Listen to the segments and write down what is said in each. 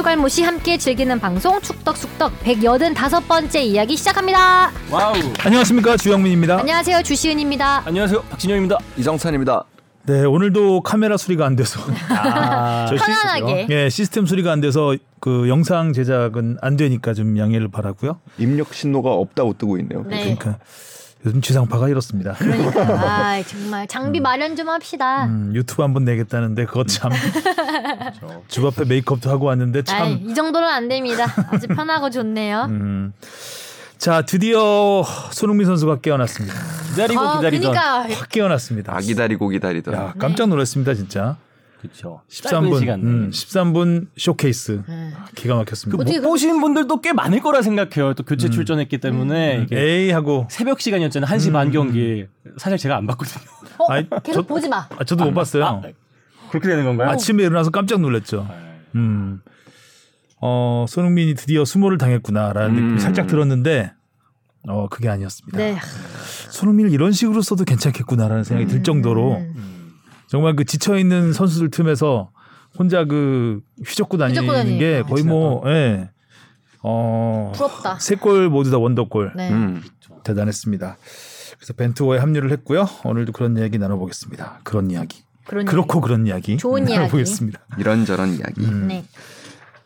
축알못이 함께 즐기는 방송 축덕숙덕 185번째 이야기 시작합니다. 와우. 안녕하십니까 주영민입니다. 안녕하세요 주시은입니다. 안녕하세요. 박진영입니다. 이정찬입니다. 네 오늘도 카메라 수리가 안 돼서 아, 저 편안하게. 예 시스템 수리가 안 돼서 그 영상 제작은 안 되니까 좀 양해를 바라고요. 입력 신호가 없다고 뜨고 있네요. 네. 그러니까 요즘 지상파가 이렇습니다. 그러니까 아 정말 장비 마련 좀 합시다. 음, 유튜브 한번 내겠다는데 그거 참. 집 앞에 메이크업도 하고 왔는데 참. 아이, 이 정도는 안 됩니다. 아주 편하고 좋네요. 음. 자 드디어 손흥민 선수가 깨어났습니다. 기다리고 아, 기다리던. 그러니까 확 깨어났습니다. 아 기다리고 기다리던. 야 깜짝 놀랐습니다 진짜. 그렇죠. 13분 시간. 음, 13분 쇼케이스 네. 기가 막혔습니다. 못 보신 분들도 꽤 많을 거라 생각해요. 또 교체 출전했기 때문에 이게 에이 하고 새벽 시간이었잖아요. 1시 반 경기. 사실 제가 안 봤거든요. 어, 아이, 계속 저- 보지 마. 아, 저도 못 봤어요. 아, 그렇게 되는 건가요? 아침에 일어나서 깜짝 놀랐죠. 음. 어, 손흥민이 드디어 수모를 당했구나라는 느낌이 음. 살짝 들었는데 어, 그게 아니었습니다. 네. 손흥민을 이런 식으로 써도 괜찮겠구나라는 생각이 들 정도로 음. 정말 그 지쳐 있는 선수들 틈에서 혼자 그 휘젓고 다니는 휘젓고 게 거. 거의 뭐 예. 어, 부럽다. 세 골 모두 다 원더골. 네. 음. 대단했습니다. 그래서 벤투어에 합류를 했고요. 오늘도 그런 이야기 나눠보겠습니다. 그런 이야기. 그런 그렇고 그런 이야기 좋은 이야기. 나눠보겠습니다. 이런저런 이야기. 얘기. 네.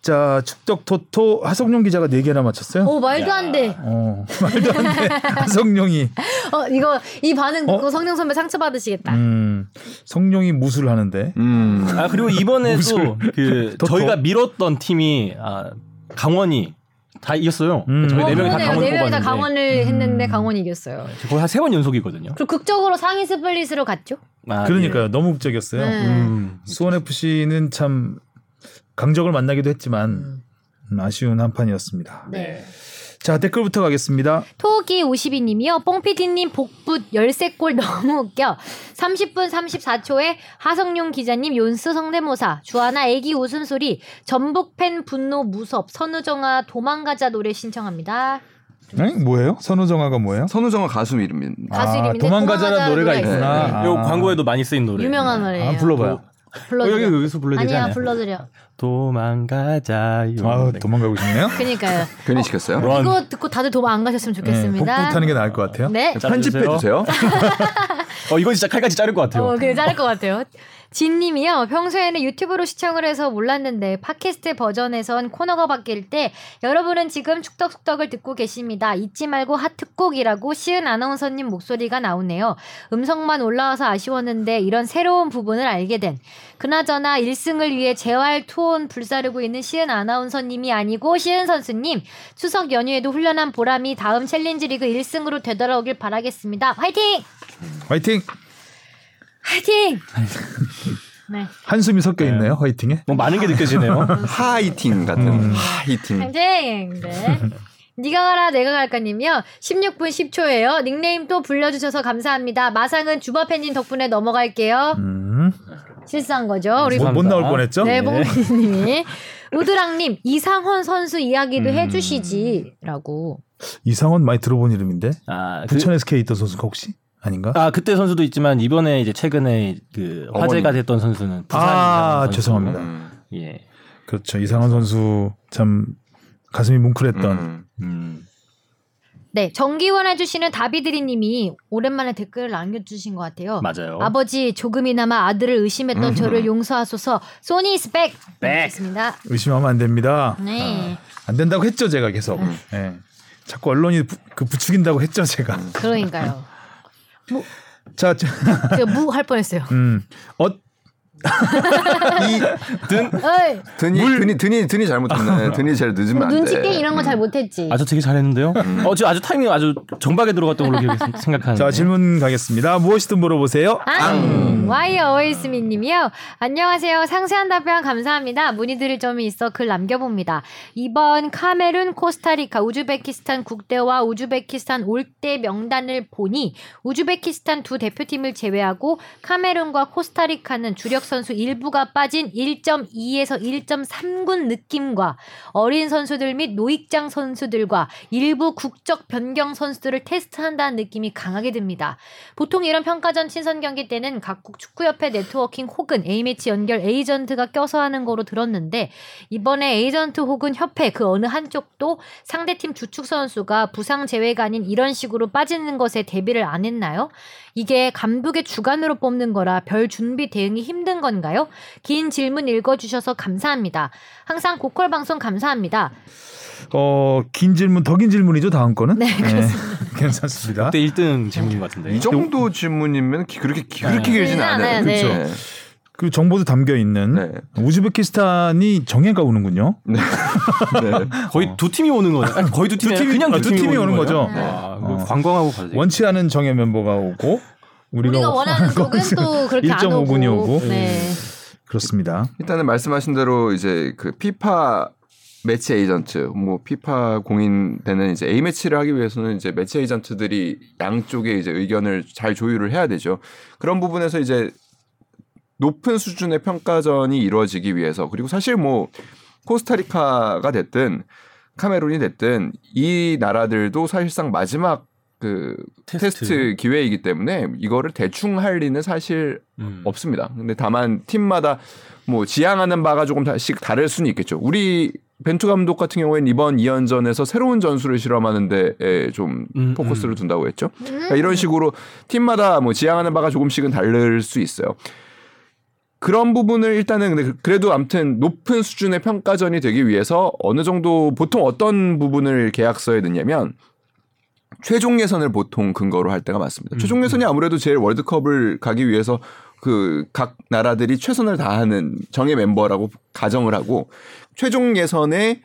자 축덕 토토 하성룡 기자가 네 개나 맞췄어요. 오 말도 안 돼. 어, 말도 안 돼. 하성룡이 어 이거 이 반응 어? 듣고 성령 선배 상처 받으시겠다. 음, 성룡이 무술 하는데 음. 아 그리고 이번에도. 그 더, 저희가 더. 밀었던 팀이 아, 강원이 다 이겼어요. 음. 저희 네 어, 명이 다 그러네요. 강원 네 명이 다 뽑았는데 강원을 했는데 강원이 이겼어요. 거의 한세 번 연속이거든요. 그리고 극적으로 상위 스플릿으로 갔죠. 아, 그러니까요. 너무 극적이었어요. 네. 예. 음. 수원 FC는 참 강적을 만나기도 했지만 음, 아쉬운 한 판이었습니다. 네. 자 댓글부터 가겠습니다. 토기 52님이요. 뽕피디님 복붙 13골 너무 웃겨. 30분 34초에 하성룡 기자님 연스 성대모사. 주하나 애기 웃음소리. 전북 팬 분노 무섭. 선우정아 도망가자 노래 신청합니다. 네? 뭐예요? 선우정아가 뭐예요? 선우정아 가수 이름입니다. 가수 아, 이름인데 도망가자라는 도망가자 노래가 노래가 있구나. 있어요. 아. 요 광고에도 많이 쓰인 노래. 유명한 노래예요. 아, 불러봐요. 불러드려. 어, 여기 여기서 불러야 되지 아니야? 불러드려. 도망가자요. 아, 네. 도망가고 싶네요. 그니까요. 괜히 시켰어요? 런. 이거 듣고 다들 도망 안 가셨으면 네, 좋겠습니다. 복붙하는 게 나을 것 같아요. 네. 편집해 주세요. 어 이건 진짜 칼같이 자를 것 같아요. 어, 그게 자를 것 같아요. 진님이요. 평소에는 유튜브로 시청을 해서 몰랐는데 팟캐스트 버전에선 코너가 바뀔 때 여러분은 지금 축덕숙덕을 듣고 계십니다. 잊지 말고 하트 꼭이라고 시은 아나운서님 목소리가 나오네요. 음성만 올라와서 아쉬웠는데 이런 새로운 부분을 알게 된. 그나저나 1승을 위해 재활 투혼 불사르고 있는 시은 아나운서님이 아니고 시은 선수님 추석 연휴에도 훈련한 보람이 다음 챌린지 리그 1승으로 되돌아오길 바라겠습니다. 화이팅! 화이팅! 화이팅! 네. 한숨이 섞여 있네요. 화이팅에. 뭐 많은 게 느껴지네요. 화이팅 같은 음. 화이팅. 화이팅! 네. 니가 가라 내가 갈까님이요. 16분 10초예요. 닉네임 또 불려주셔서 감사합니다. 마상은 주바팬님 덕분에 넘어갈게요. 음. 실수한 거죠. 우리 못, 못 나올 뻔했죠? 네, 봉님이 우드랑님 이상헌 선수 이야기도 음. 해주시지라고. 이상원 많이 들어본 이름인데 아, 그, 부천 SK 있던 선수가 혹시 아닌가? 아 그때 선수도 있지만 이번에 이제 최근에 그 화제가 어머니. 됐던 선수는 부산 아, 선수. 죄송합니다. 음. 예. 그렇죠. 이상원 선수 참 가슴이 뭉클했던. 음. 음. 네, 정기원 해주시는 다비드리님이 오랜만에 댓글을 남겨주신 것 같아요. 맞아요. 아버지 조금이나마 아들을 의심했던 저를 용서하소서. 소니 is back. 백. 습니다 의심하면 안 됩니다. 네, 안 된다고 했죠 제가 계속. 예. 자꾸 언론이 부, 그 부추긴다고 했죠 제가. 그러니까요. 자, 자, 제가 무할 뻔했어요. 음, 어, 어이, 드니 드니 드니 드니 잘못했네. 드니 제일 늦으면 안 돼. 눈치 게임 이런 거 잘 못했지. 아주 되게 잘했는데요. 어, 지금 아주 타이밍 아주 정박에 들어갔던 걸로 기억이 생각하는데. 자 질문 가겠습니다. 무엇이든 물어보세요. 앙! 와이어 어웨이스미 님이요. 안녕하세요. 상세한 답변 감사합니다. 문의드릴 점이 있어 글 남겨봅니다. 이번 카메룬, 코스타리카, 우즈베키스탄 국대와 우즈베키스탄 올대 명단을 보니 우즈베키스탄 두 대표팀을 제외하고 카메룬과 코스타리카는 주력 선수 일부가 빠진 1.2에서 1.3군 느낌과 어린 선수들 및 노익장 선수들과 일부 국적 변경 선수들을 테스트한다는 느낌이 강하게 듭니다. 보통 이런 평가전 친선 경기 때는 각국 축구협회 네트워킹 혹은 A매치 연결 에이전트가 껴서 하는 거로 들었는데 이번에 에이전트 혹은 협회 그 어느 한쪽도 상대팀 주축 선수가 부상 제외가 아닌 이런 식으로 빠지는 것에 대비를 안 했나요? 이게 감독의 주관으로 뽑는 거라 별 준비 대응이 힘든 건가요? 긴 질문 읽어주셔서 감사합니다. 항상 고퀄 방송 감사합니다. 어, 긴 질문, 더 긴 질문이죠, 다음 거는? 네, 괜찮습니다. 그때 1등 질문인 것 같은데. 이 정도 질문이면 기- 그렇게 기- 그렇게 네. 길진. 않아요, 네. 그렇죠. 그리고 정보도 담겨 있는 네. 우즈베키스탄이 정예가 오는군요. 네. 거의 두 팀이 오는 거죠. 아니, 거의 두 팀이 두 팀이- 그냥 아, 두두 팀이, 팀이 오는 거죠. 네. 아, 그거 어. 관광하고 가죠. 원치 않은 정예 멤버가 오고 우리가, 우리가 원하는 곡은 또 그렇게 안 1.5군이 오고. 오고. 네. 그렇습니다. 일단은 말씀하신 대로 이제 그 피파 매치 에이전트, 뭐 피파 공인되는 이제 A 매치를 하기 위해서는 이제 매치 에이전트들이 양쪽에 이제 의견을 잘 조율을 해야 되죠. 그런 부분에서 이제 높은 수준의 평가전이 이루어지기 위해서 그리고 사실 뭐 코스타리카가 됐든 카메룬이 됐든 이 나라들도 사실상 마지막 그 테스트. 테스트, 기회이기 때문에 이거를 대충 할 리는 사실 음. 없습니다. 근데 다만 팀마다 뭐 지향하는 바가 조금씩 다를 수는 있겠죠. 우리 벤투 감독 같은 경우에는 이번 2연전에서 새로운 전술을 실험하는데 좀 음, 포커스를 음. 둔다고 했죠. 그러니까 이런 식으로 팀마다 뭐 지향하는 바가 조금씩은 다를 수 있어요. 그런 부분을 일단은 근데 그래도 아무튼 높은 수준의 평가전이 되기 위해서 어느 정도 보통 어떤 부분을 계약서에 넣냐면 최종 예선을 보통 근거로 할 때가 많습니다. 최종 예선이 아무래도 제일 월드컵을 가기 위해서 그 각 나라들이 최선을 다하는 정예 멤버라고 가정을 하고 최종 예선에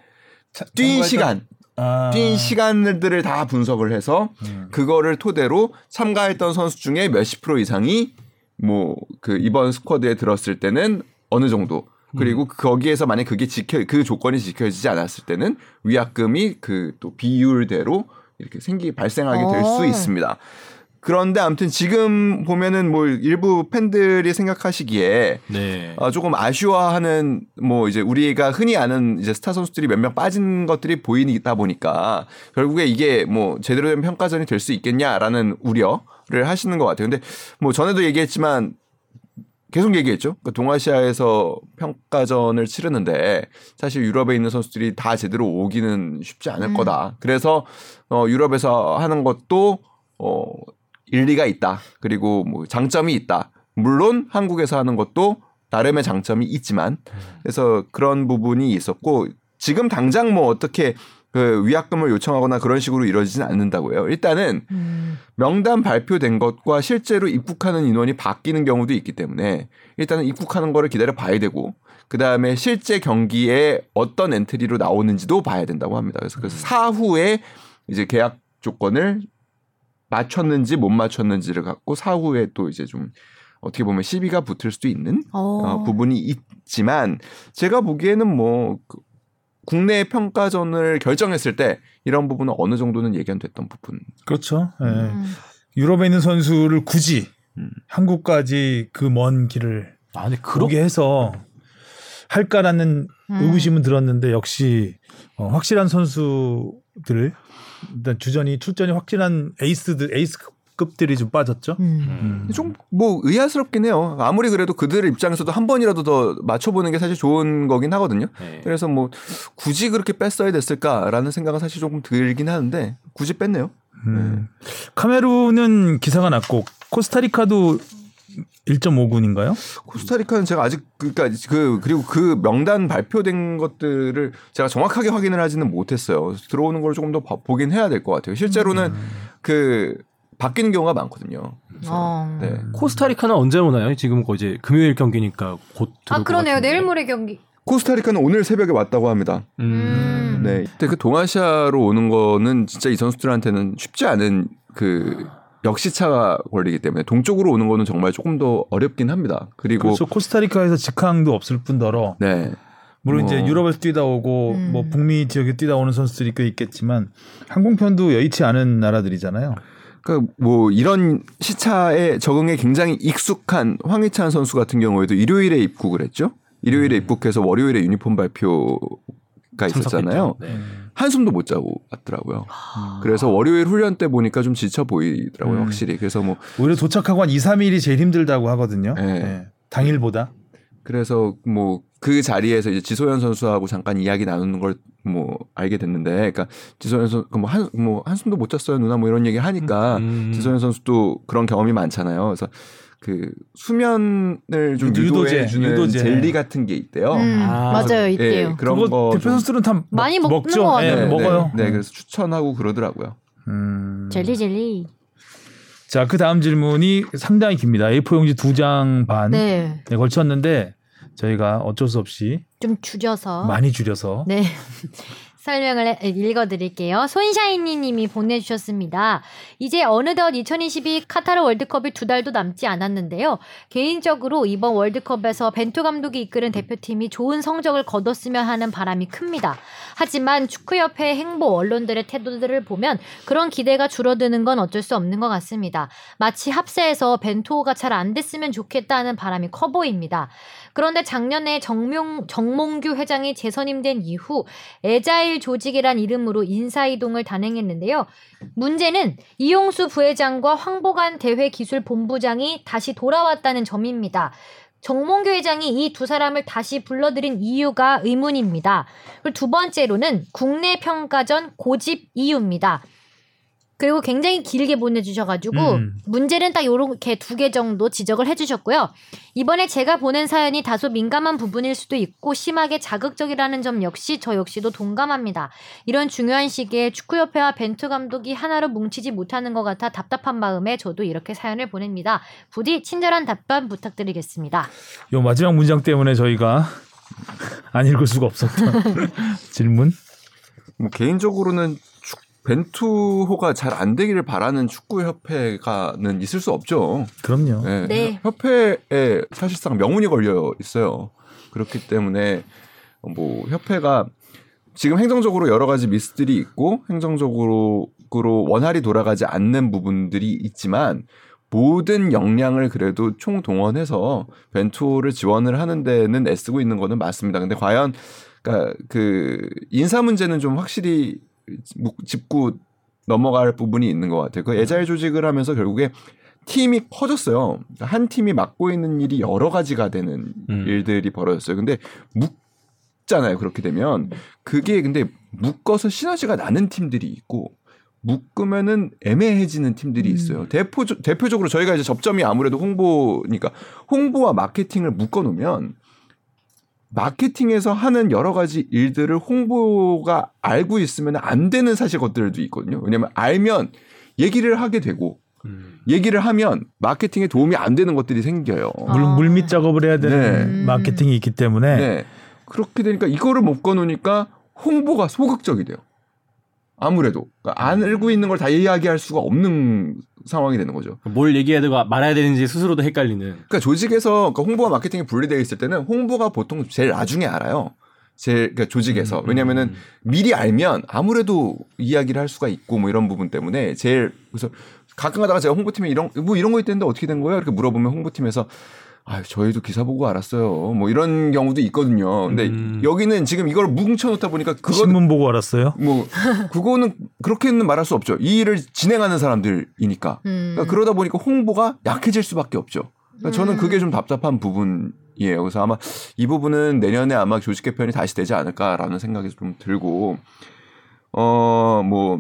뛴 시간, 아, 뛴 시간들을 다 분석을 해서 음. 그거를 토대로 참가했던 선수 중에 몇십 프로 이상이 뭐 그 이번 스쿼드에 들었을 때는 어느 정도 그리고 거기에서 만약 그게 지켜 그 조건이 지켜지지 않았을 때는 위약금이 그 또 비율대로 이렇게 생기 발생하게 될수 어. 있습니다. 그런데 아무튼 지금 보면은 뭐 일부 팬들이 생각하시기에 네. 어, 조금 아쉬워하는 뭐 이제 우리가 흔히 아는 이제 스타 선수들이 몇 명 빠진 것들이 보이다 보니까 결국에 이게 뭐 제대로 된 평가전이 될 수 있겠냐라는 우려 를 하시는 것 같아요. 근데 뭐 전에도 얘기했지만 계속 얘기했죠. 그러니까 동아시아에서 평가전을 치르는데 사실 유럽에 있는 선수들이 다 제대로 오기는 쉽지 않을 음. 거다. 그래서 어 유럽에서 하는 것도 어 일리가 있다. 그리고 뭐 장점이 있다. 물론 한국에서 하는 것도 나름의 장점이 있지만 그래서 그런 부분이 있었고 지금 당장 뭐 어떻게 그 위약금을 요청하거나 그런 식으로 이루어지진 않는다고요. 일단은 음. 명단 발표된 것과 실제로 입국하는 인원이 바뀌는 경우도 있기 때문에 일단은 입국하는 거를 기다려 봐야 되고 그 다음에 실제 경기에 어떤 엔트리로 나오는지도 봐야 된다고 합니다. 그래서 그래서 사후에 이제 계약 조건을 맞췄는지 못 맞췄는지를 갖고 사후에 또 이제 좀 어떻게 보면 시비가 붙을 수도 있는 어. 어, 부분이 있지만 제가 보기에는 뭐 그, 국내 평가전을 결정했을 때 이런 부분은 어느 정도는 예견됐던 부분. 그렇죠. 예. 음. 유럽에 있는 선수를 굳이 음. 한국까지 그 먼 길을 아, 그러 그러게 해서 할까라는 음. 의구심은 들었는데 역시 어, 확실한 선수들 일단 주전이 출전이 확실한 에이스들 에이스 급들이 좀 빠졌죠. 음. 음. 좀뭐 의아스럽긴 해요. 아무리 그래도 그들 입장에서도 한 번이라도 더 맞춰보는 게 사실 좋은 거긴 하거든요. 네. 그래서 뭐 굳이 그렇게 뺐어야 됐을까라는 생각은 사실 조금 들긴 하는데 굳이 뺐네요. 음. 카메룬은 기사가 났고 코스타리카도 1.5군인가요? 코스타리카는 제가 아직 그러니까 그 그리고 그 명단 발표된 것들을 제가 정확하게 확인을 하지는 못했어요. 들어오는 걸 조금 더 봐- 보긴 해야 될 것 같아요. 실제로는 그 바뀌는 경우가 많거든요. 어. 네. 코스타리카는 언제 오나요? 지금 거 이제 금요일 경기니까 곧 들어올 아 그러네요. 내일 모레 경기. 코스타리카는 오늘 새벽에 왔다고 합니다. 음. 네. 근데 그 동아시아로 오는 거는 진짜 이 선수들한테는 쉽지 않은 그 역시차가 걸리기 때문에 동쪽으로 오는 거는 정말 조금 더 어렵긴 합니다. 그리고 그렇죠. 코스타리카에서 직항도 없을 뿐더러 네. 물론 뭐. 이제 유럽에서 뛰다 오고 음. 뭐 북미 지역에 뛰다 오는 선수들이 꽤 있겠지만 항공편도 여의치 않은 나라들이잖아요. 그러니까 뭐 이런 시차에 적응에 굉장히 익숙한 황희찬 선수 같은 경우에도 일요일에 입국을 했죠. 일요일에 입국해서 월요일에 유니폼 발표가 있었잖아요. 네. 한숨도 못 자고 왔더라고요. 그래서 월요일 훈련 때 보니까 좀 지쳐 보이더라고요, 음. 확실히. 그래서 뭐 오히려 도착하고 한 2, 3일이 제일 힘들다고 하거든요. 네. 네. 당일보다. 그래서 뭐 그 자리에서 이제 지소연 선수하고 잠깐 이야기 나누는 걸 뭐 알게 됐는데, 그러니까 지소연 선수 뭐한 뭐 한숨도 못 잤어요 누나 뭐 이런 얘기 하니까 음. 지소연 선수도 그런 경험이 많잖아요. 그래서 그 수면을 좀 유도제, 유도해 주는 유도제. 젤리 같은 게 있대요. 음, 아. 맞아요, 예, 있대요. 그런 그거 거 대표 좀- 선수들은 다 먹- 많이 먹는 먹죠. 것 같아요. 예, 네, 먹어요. 네, 네, 그래서 추천하고 그러더라고요. 음. 젤리 젤리. 자, 그 다음 질문이 상당히 깁니다. A4 용지 두 장 반에 네, 걸쳤는데 저희가 어쩔 수 없이 좀 줄여서. 많이 줄여서 네. 설명을 해- 읽어드릴게요. 손샤이니님이 보내주셨습니다. 이제 어느덧 2022 카타르 월드컵이 두 달도 남지 않았는데요. 개인적으로 이번 월드컵에서 벤투 감독이 이끄는 대표팀이 좋은 성적을 거뒀으면 하는 바람이 큽니다. 하지만 축구협회 행보 언론들의 태도들을 보면 그런 기대가 줄어드는 건 어쩔 수 없는 것 같습니다. 마치 합세에서 벤투호가 잘 안 됐으면 좋겠다는 바람이 커 보입니다. 그런데 작년에 정명, 정몽규 회장이 재선임된 이후 에자일 조직이란 이름으로 인사이동을 단행했는데요. 문제는 이용수 부회장과 황보관 대회기술본부장이 다시 돌아왔다는 점입니다. 정몽규 회장이 이 두 사람을 다시 불러들인 이유가 의문입니다. 그리고 두 번째로는 국내 평가전 고집 이유입니다. 그리고 굉장히 길게 보내주셔가지고 음. 문제는 딱 요렇게 두 개 정도 지적을 해주셨고요. 이번에 제가 보낸 사연이 다소 민감한 부분일 수도 있고 심하게 자극적이라는 점 역시 저 역시도 동감합니다. 이런 중요한 시기에 축구협회와 벤투 감독이 하나로 뭉치지 못하는 것 같아 답답한 마음에 저도 이렇게 사연을 보냅니다. 부디 친절한 답변 부탁드리겠습니다. 요 마지막 문장 때문에 저희가 안 읽을 수가 없었던 질문. 뭐 개인적으로는 축- 벤투호가 잘 안 되기를 바라는 축구 협회가는 있을 수 없죠. 그럼요. 네. 네. 협회에 사실상 명운이 걸려 있어요. 그렇기 때문에 뭐 협회가 지금 행정적으로 여러 가지 미스들이 있고 행정적으로 으로 원활히 돌아가지 않는 부분들이 있지만 모든 역량을 그래도 총동원해서 벤투를 지원을 하는 데는 애쓰고 있는 거는 맞습니다. 근데 과연 그러니까 그 인사 문제는 좀 확실히 묵- 짚고 넘어갈 부분이 있는 것 같아요. 그 애자일 조직을 하면서 결국에 팀이 커졌어요. 그러니까 한 팀이 맡고 있는 일이 여러 가지가 되는 음. 일들이 벌어졌어요. 근데 묶잖아요. 그렇게 되면 그게 근데 묶어서 시너지가 나는 팀들이 있고 묶으면은 애매해지는 팀들이 있어요. 대표 대표적으로 저희가 이제 접점이 아무래도 홍보니까 홍보와 마케팅을 묶어 놓으면 마케팅에서 하는 여러 가지 일들을 홍보가 알고 있으면 안 되는 사실 것들도 있거든요. 왜냐면 알면 얘기를 하게 되고 음. 얘기를 하면 마케팅에 도움이 안 되는 것들이 생겨요. 물, 아. 물밑 작업을 해야 되는 네. 마케팅이 있기 때문에 네. 그렇게 되니까 이거를 못 꺼놓으니까 홍보가 소극적이 돼요. 아무래도 그러니까 안 알고 있는 걸 다 이야기할 수가 없는 상황이 되는 거죠. 뭘 얘기해야 되고 말아야 되는지 스스로도 헷갈리는. 그러니까 조직에서 그러니까 홍보와 마케팅이 분리되어 있을 때는 홍보가 보통 제일 나중에 알아요. 제일 그러니까 조직에서 왜냐면은 미리 알면 아무래도 이야기를 할 수가 있고 뭐 이런 부분 때문에 제일 그래서 가끔 가다가 제가 홍보팀에 이런 뭐 이런 거 있던데 어떻게 된 거예요? 이렇게 물어보면 홍보팀에서 아 저희도 기사 보고 알았어요. 뭐 이런 경우도 있거든요. 근데 음. 여기는 지금 이걸 뭉쳐 놓다 보니까 그거 신문 보고 알았어요. 뭐 그거는 그렇게는 말할 수 없죠. 이 일을 진행하는 사람들이니까. 음. 그러니까 그러다 보니까 홍보가 약해질 수밖에 없죠. 그러니까 저는 그게 좀 답답한 부분 이에요. 그래서 아마 이 부분은 내년에 아마 조직 개편이 다시 되지 않을까라는 생각이 좀 들고 어 뭐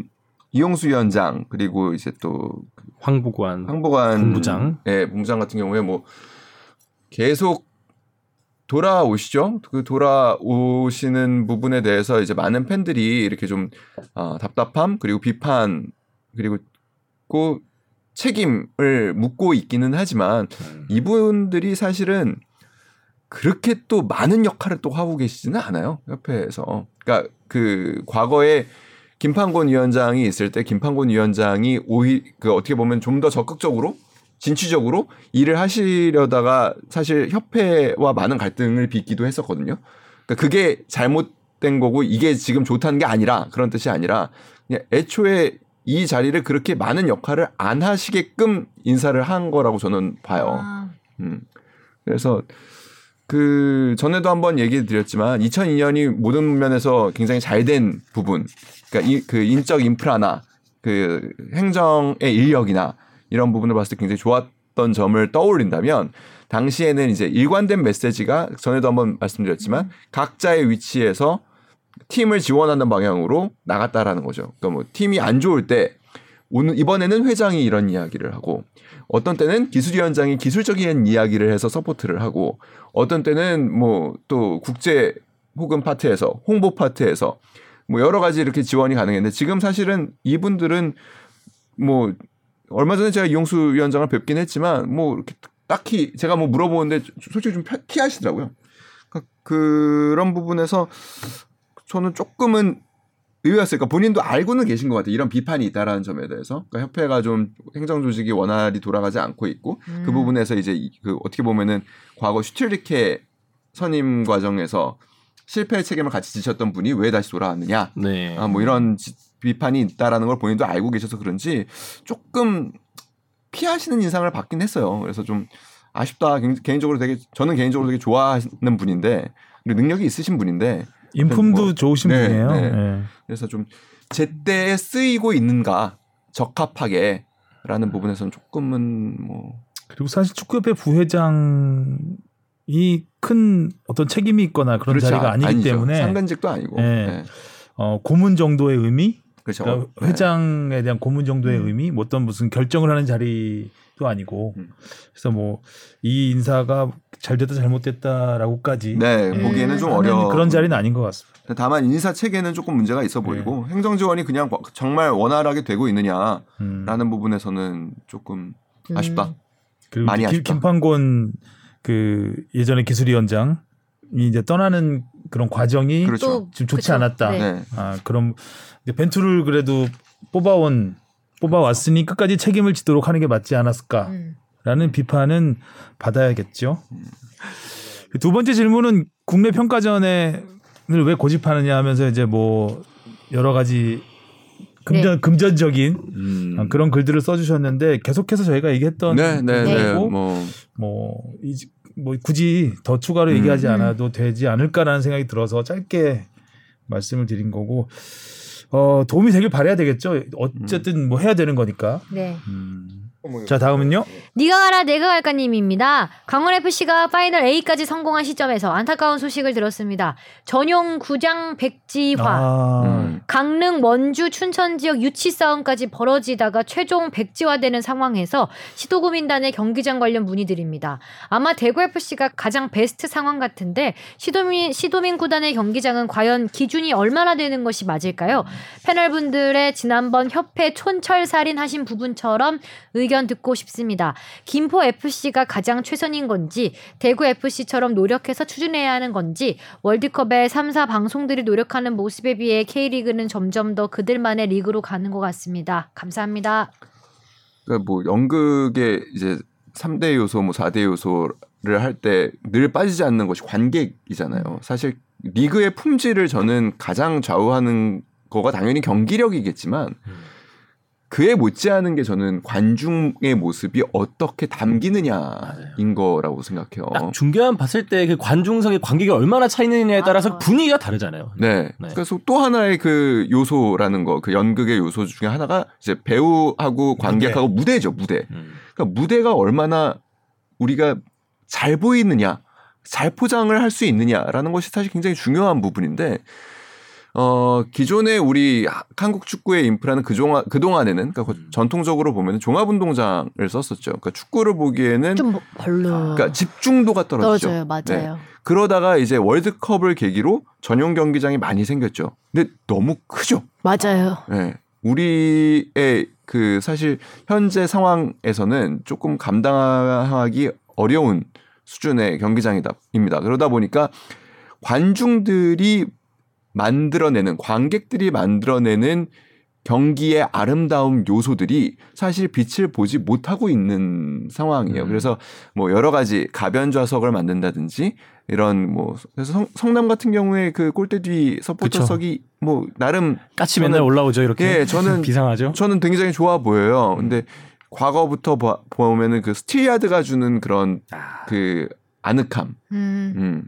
이용수 위원장 그리고 이제 또 황보관. 황보관 본부장. 예, 본부장 같은 경우에 뭐 계속 돌아오시죠. 그 돌아오시는 부분에 대해서 이제 많은 팬들이 이렇게 좀 어, 답답함 그리고 비판 그리고 고 책임을 묻고 있기는 하지만 이분들이 사실은 그렇게 또 많은 역할을 또 하고 계시지는 않아요 협회에서. 그러니까 그 과거에 김판곤 위원장이 있을 때 김판곤 위원장이 오히 그 어떻게 보면 좀 더 적극적으로 진취적으로 일을 하시려다가 사실 협회와 많은 갈등을 빚기도 했었거든요. 그러니까 그게 잘못된 거고 이게 지금 좋다는 게 아니라 그런 뜻이 아니라 그냥 애초에 이 자리를 그렇게 많은 역할을 안 하시게끔 인사를 한 거라고 저는 봐요. 아, 음. 그래서 그 전에도 한번 얘기 드렸지만 2002년이 모든 면에서 굉장히 잘 된 부분, 그러니까 이, 그 인적 인프라나 그 행정의 인력이나 이런 부분을 봤을 때 굉장히 좋았던 점을 떠올린다면 당시에는 이제 일관된 메시지가 전에도 한번 말씀드렸지만 각자의 위치에서 팀을 지원하는 방향으로 나갔다라는 거죠. 그러니까 뭐 팀이 안 좋을 때 오늘 이번에는 회장이 이런 이야기를 하고 어떤 때는 기술위원장이 기술적인 이야기를 해서 서포트를 하고 어떤 때는 뭐 또 국제 혹은 파트에서 홍보 파트에서 뭐 여러 가지 이렇게 지원이 가능했는데 지금 사실은 이분들은 뭐 얼마 전에 제가 이용수 위원장을 뵙긴 했지만 뭐 이렇게 딱히 제가 뭐 물어보는데 솔직히 좀 피- 피하시더라고요. 그러니까 그런 부분에서 저는 조금은 의외였으니까 본인도 알고는 계신 것 같아요. 이런 비판이 있다라는 점에 대해서. 그러니까 협회가 좀 행정 조직이 원활히 돌아가지 않고 있고 그 음. 부분에서 이제 이- 그 어떻게 보면은 과거 슈틸리케 선임 과정에서 실패의 책임을 같이 지셨던 분이 왜 다시 돌아왔느냐. 네. 아, 뭐 이런 지- 비판이 있다라는 걸 본인도 알고 계셔서 그런지 조금 피하시는 인상을 받긴 했어요. 그래서 좀 아쉽다. 개인- 개인적으로 되게 저는 개인적으로 되게 좋아하는 분인데 그리고 능력이 있으신 분인데 인품도 뭐, 좋으신 네, 분이에요. 네. 예. 그래서 좀 제때에 쓰이고 있는가 적합하게라는 부분에서는 조금은 뭐 그리고 사실 축구협회 부회장이 큰 어떤 책임이 있거나 그런 그렇지 자리가 않- 아니기 아니죠. 때문에 상근직도 아니고 네. 네. 어, 고문 정도의 의미, 그렇죠. 그러니까 네. 회장에 대한 고문 정도의 음. 의미, 뭐 어떤 무슨 결정을 하는 자리도 아니고, 음. 그래서 뭐 이 인사가 잘 됐다 잘못됐다라고까지 네, 예, 보기에는 좀 하는 어려워 그런 자리는 아닌 것 같습니다. 다만 인사 체계는 조금 문제가 있어 보이고 행정 지원이 그냥 정말 원활하게 되고 있느냐라는 음. 부분에서는 조금 음. 아쉽다. 그리고 많이 김, 아쉽다. 김판곤 그 예전에 기술위원장 이 이제 떠나는 그런 과정이 그렇죠. 또 지금 좋지 그쵸. 않았다. 네. 네. 아, 그럼 이제 벤투를 그래도 뽑아온 뽑아왔으니 끝까지 책임을 지도록 하는 게 맞지 않았을까라는 음. 비판은 받아야겠죠. 그두 번째 질문은 국내 평가전을 왜 고집하느냐 하면서 이제 뭐 여러 가지 금전 금전적인 음. 아, 그런 글들을 써주셨는데 계속해서 저희가 얘기했던 네, 네, 네. 뭐 뭐, 이, 뭐 굳이 더 추가로 음. 얘기하지 음. 않아도 되지 않을까라는 생각이 들어서 짧게 말씀을 드린 거고 어, 도움이 되길 바라야 되겠죠. 어쨌든 뭐 해야 되는 거니까. 네. 자 다음은요. 네가 가라 내가 갈까님입니다. 강원 FC가 파이널 A까지 성공한 시점에서 안타까운 소식을 들었습니다. 전용 구장 백지화, 아, 음. 강릉, 원주, 춘천 지역 유치 싸움까지 벌어지다가 최종 백지화되는 상황에서 시도구민단의 경기장 관련 문의드립니다. 아마 대구 FC가 가장 베스트 상황 같은데 시도민 시도민 구단의 경기장은 과연 기준이 얼마나 되는 것이 맞을까요? 패널분들의 지난번 협회 촌철 살인 하신 부분처럼 의견 듣고 싶습니다. 김포 FC가 가장 최선인 건지 대구 FC처럼 노력해서 추진해야 하는 건지 월드컵의 3, 4 방송들이 노력하는 모습에 비해 K리그는 점점 더 그들만의 리그로 가는 것 같습니다. 감사합니다. 그러니까 뭐 연극의 이제 3대 요소 뭐 4대 요소를 할 때 늘 빠지지 않는 것이 관객이잖아요. 사실 리그의 품질을 저는 가장 좌우하는 거가 당연히 경기력이겠지만 그에 못지않은 게 저는 관중의 모습이 어떻게 담기느냐인 거라고 생각해요. 딱 중계만 봤을 때 그 관중석의 관객이 얼마나 차 있느냐에 따라서 아. 분위기가 다르잖아요. 네. 네. 그래서 또 하나의 그 요소라는 거, 그 연극의 요소 중에 하나가 이제 배우하고 관객하고 무대죠, 무대. 음. 그러니까 무대가 얼마나 우리가 잘 보이느냐, 잘 포장을 할 수 있느냐라는 것이 사실 굉장히 중요한 부분인데, 어, 기존의 우리 하- 한국 축구의 인프라는 그동안, 그동안에는, 그러니까 음. 전통적으로 보면 종합운동장을 썼었죠. 그러니까 축구를 보기에는 좀 별로 그러니까 집중도가 떨어지죠. 떨어져요. 맞아요. 그러다가 이제 월드컵을 계기로 전용 경기장이 많이 생겼죠. 근데 너무 크죠. 맞아요. 네. 우리의 그 사실 현재 상황에서는 조금 감당하기 어려운 수준의 경기장이다 입니다. 그러다 보니까 관중들이 만들어내는 관객들이 만들어내는 경기의 아름다운 요소들이 사실 빛을 보지 못하고 있는 상황이에요. 음. 그래서 뭐 여러 가지 가변 좌석을 만든다든지 이런 뭐 그래서 성, 성남 같은 경우에 그 골대 뒤 서포터석이 뭐 나름 까치 맨날 올라오죠 이렇게. 예, 저는 비상하죠. 저는 굉장히 좋아 보여요. 근데 과거부터 봐- 보면은 그 스틸야드가 주는 그런 그 아늑함, 음. 음.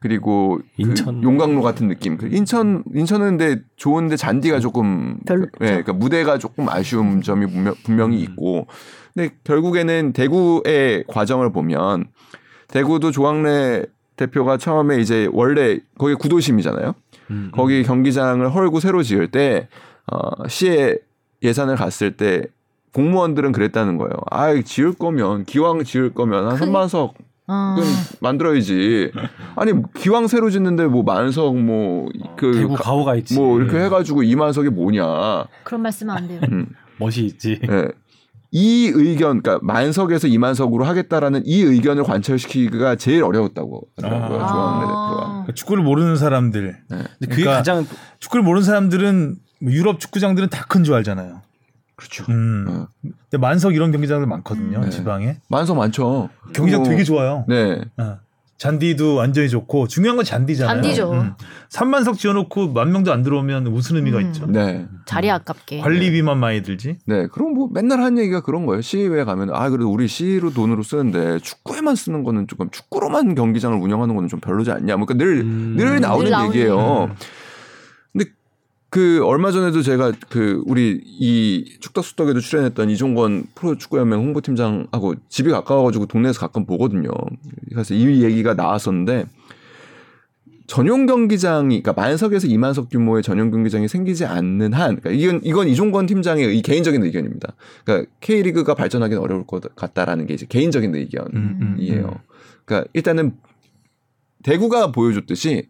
그리고 그 인천. 용광로 같은 느낌. 그 인천 인천은 근데 좋은데 잔디가 조금 별로 예, 그러니까 무대가 조금 아쉬운 점이 분명, 분명히 있고. 근데 결국에는 대구의 과정을 보면 대구도 조광래 대표가 처음에 이제 원래 거기 구도심이잖아요. 음, 거기 경기장을 헐고 새로 지을 때 어, 시에 예산을 갔을 때 공무원들은 그랬다는 거예요. 아, 지을 거면 기왕 지을 거면 한 큰- 3만석 어. 은 만들어야지. 아니 기왕 새로 짓는데 뭐 만석 뭐그 대구 가오가 있지. 뭐 이렇게 해가지고 2만석이 뭐냐. 그런 말씀은 안 돼요. 음. 멋이 있지. 예. 이 의견, 그러니까 만석에서 2만석으로 하겠다라는 이 의견을 관철시키기가 제일 어려웠다고 하더라고요. 아. 조광래 대표가. 아. 그러니까 축구를 모르는 사람들. 근데 그게 그러니까 가장 축구를 모르는 사람들은 뭐 유럽 축구장들은 다 큰 줄 알잖아요. 그렇죠. 음. 어. 근데 만석 이런 경기장들 많거든요. 음. 네. 지방에. 만석 많죠. 경기장 뭐, 되게 좋아요. 네. 어. 잔디도 완전히 좋고 중요한 건 잔디잖아요. 잔디죠. 3만석 지어놓고 만 명도 안 들어오면 무슨 의미가 음. 있죠. 네. 자리 아깝게. 관리비만 많이 들지. 네. 그럼 뭐 맨날 하는 얘기가 그런 거예요. 시의회 가면 아 그래도 우리 시로 돈으로 쓰는데 축구에만 쓰는 거는 조금 축구로만 경기장을 운영하는 거는 좀 별로지 않냐. 뭐 그러니까 늘 음. 늘 나오는 늘 나오는 얘기예요. 음. 그 얼마 전에도 제가 그 우리 이 축덕수덕에도 출연했던 이종건 프로축구연맹 홍보팀장하고 집이 가까워가지고 동네에서 가끔 보거든요. 그래서 이 얘기가 나왔었는데 전용 경기장이 그러니까 만석에서 2만석 규모의 전용 경기장이 생기지 않는 한 그러니까 이건 이건 이종건 팀장의 이 개인적인 의견입니다. 그러니까 K리그가 발전하기는 어려울 것 같다라는 게 이제 개인적인 의견이에요. 음, 음. 그러니까 일단은 대구가 보여줬듯이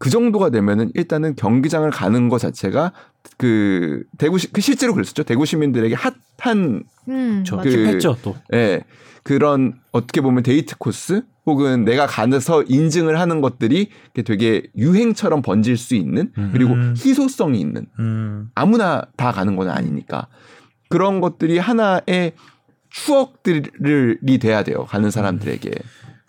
그 정도가 되면은 일단은 경기장을 가는 것 자체가 그 대구 시, 그 실제로 그랬었죠. 대구 시민들에게 핫한 음. 그- 했죠 또. 예. 그런 어떻게 보면 데이트 코스 혹은 내가 가서 인증을 하는 것들이 되게 유행처럼 번질 수 있는 그리고 음. 희소성이 있는 음. 아무나 다 가는 건 아니니까 그런 것들이 하나의 추억들이 돼야 돼요. 가는 사람들에게.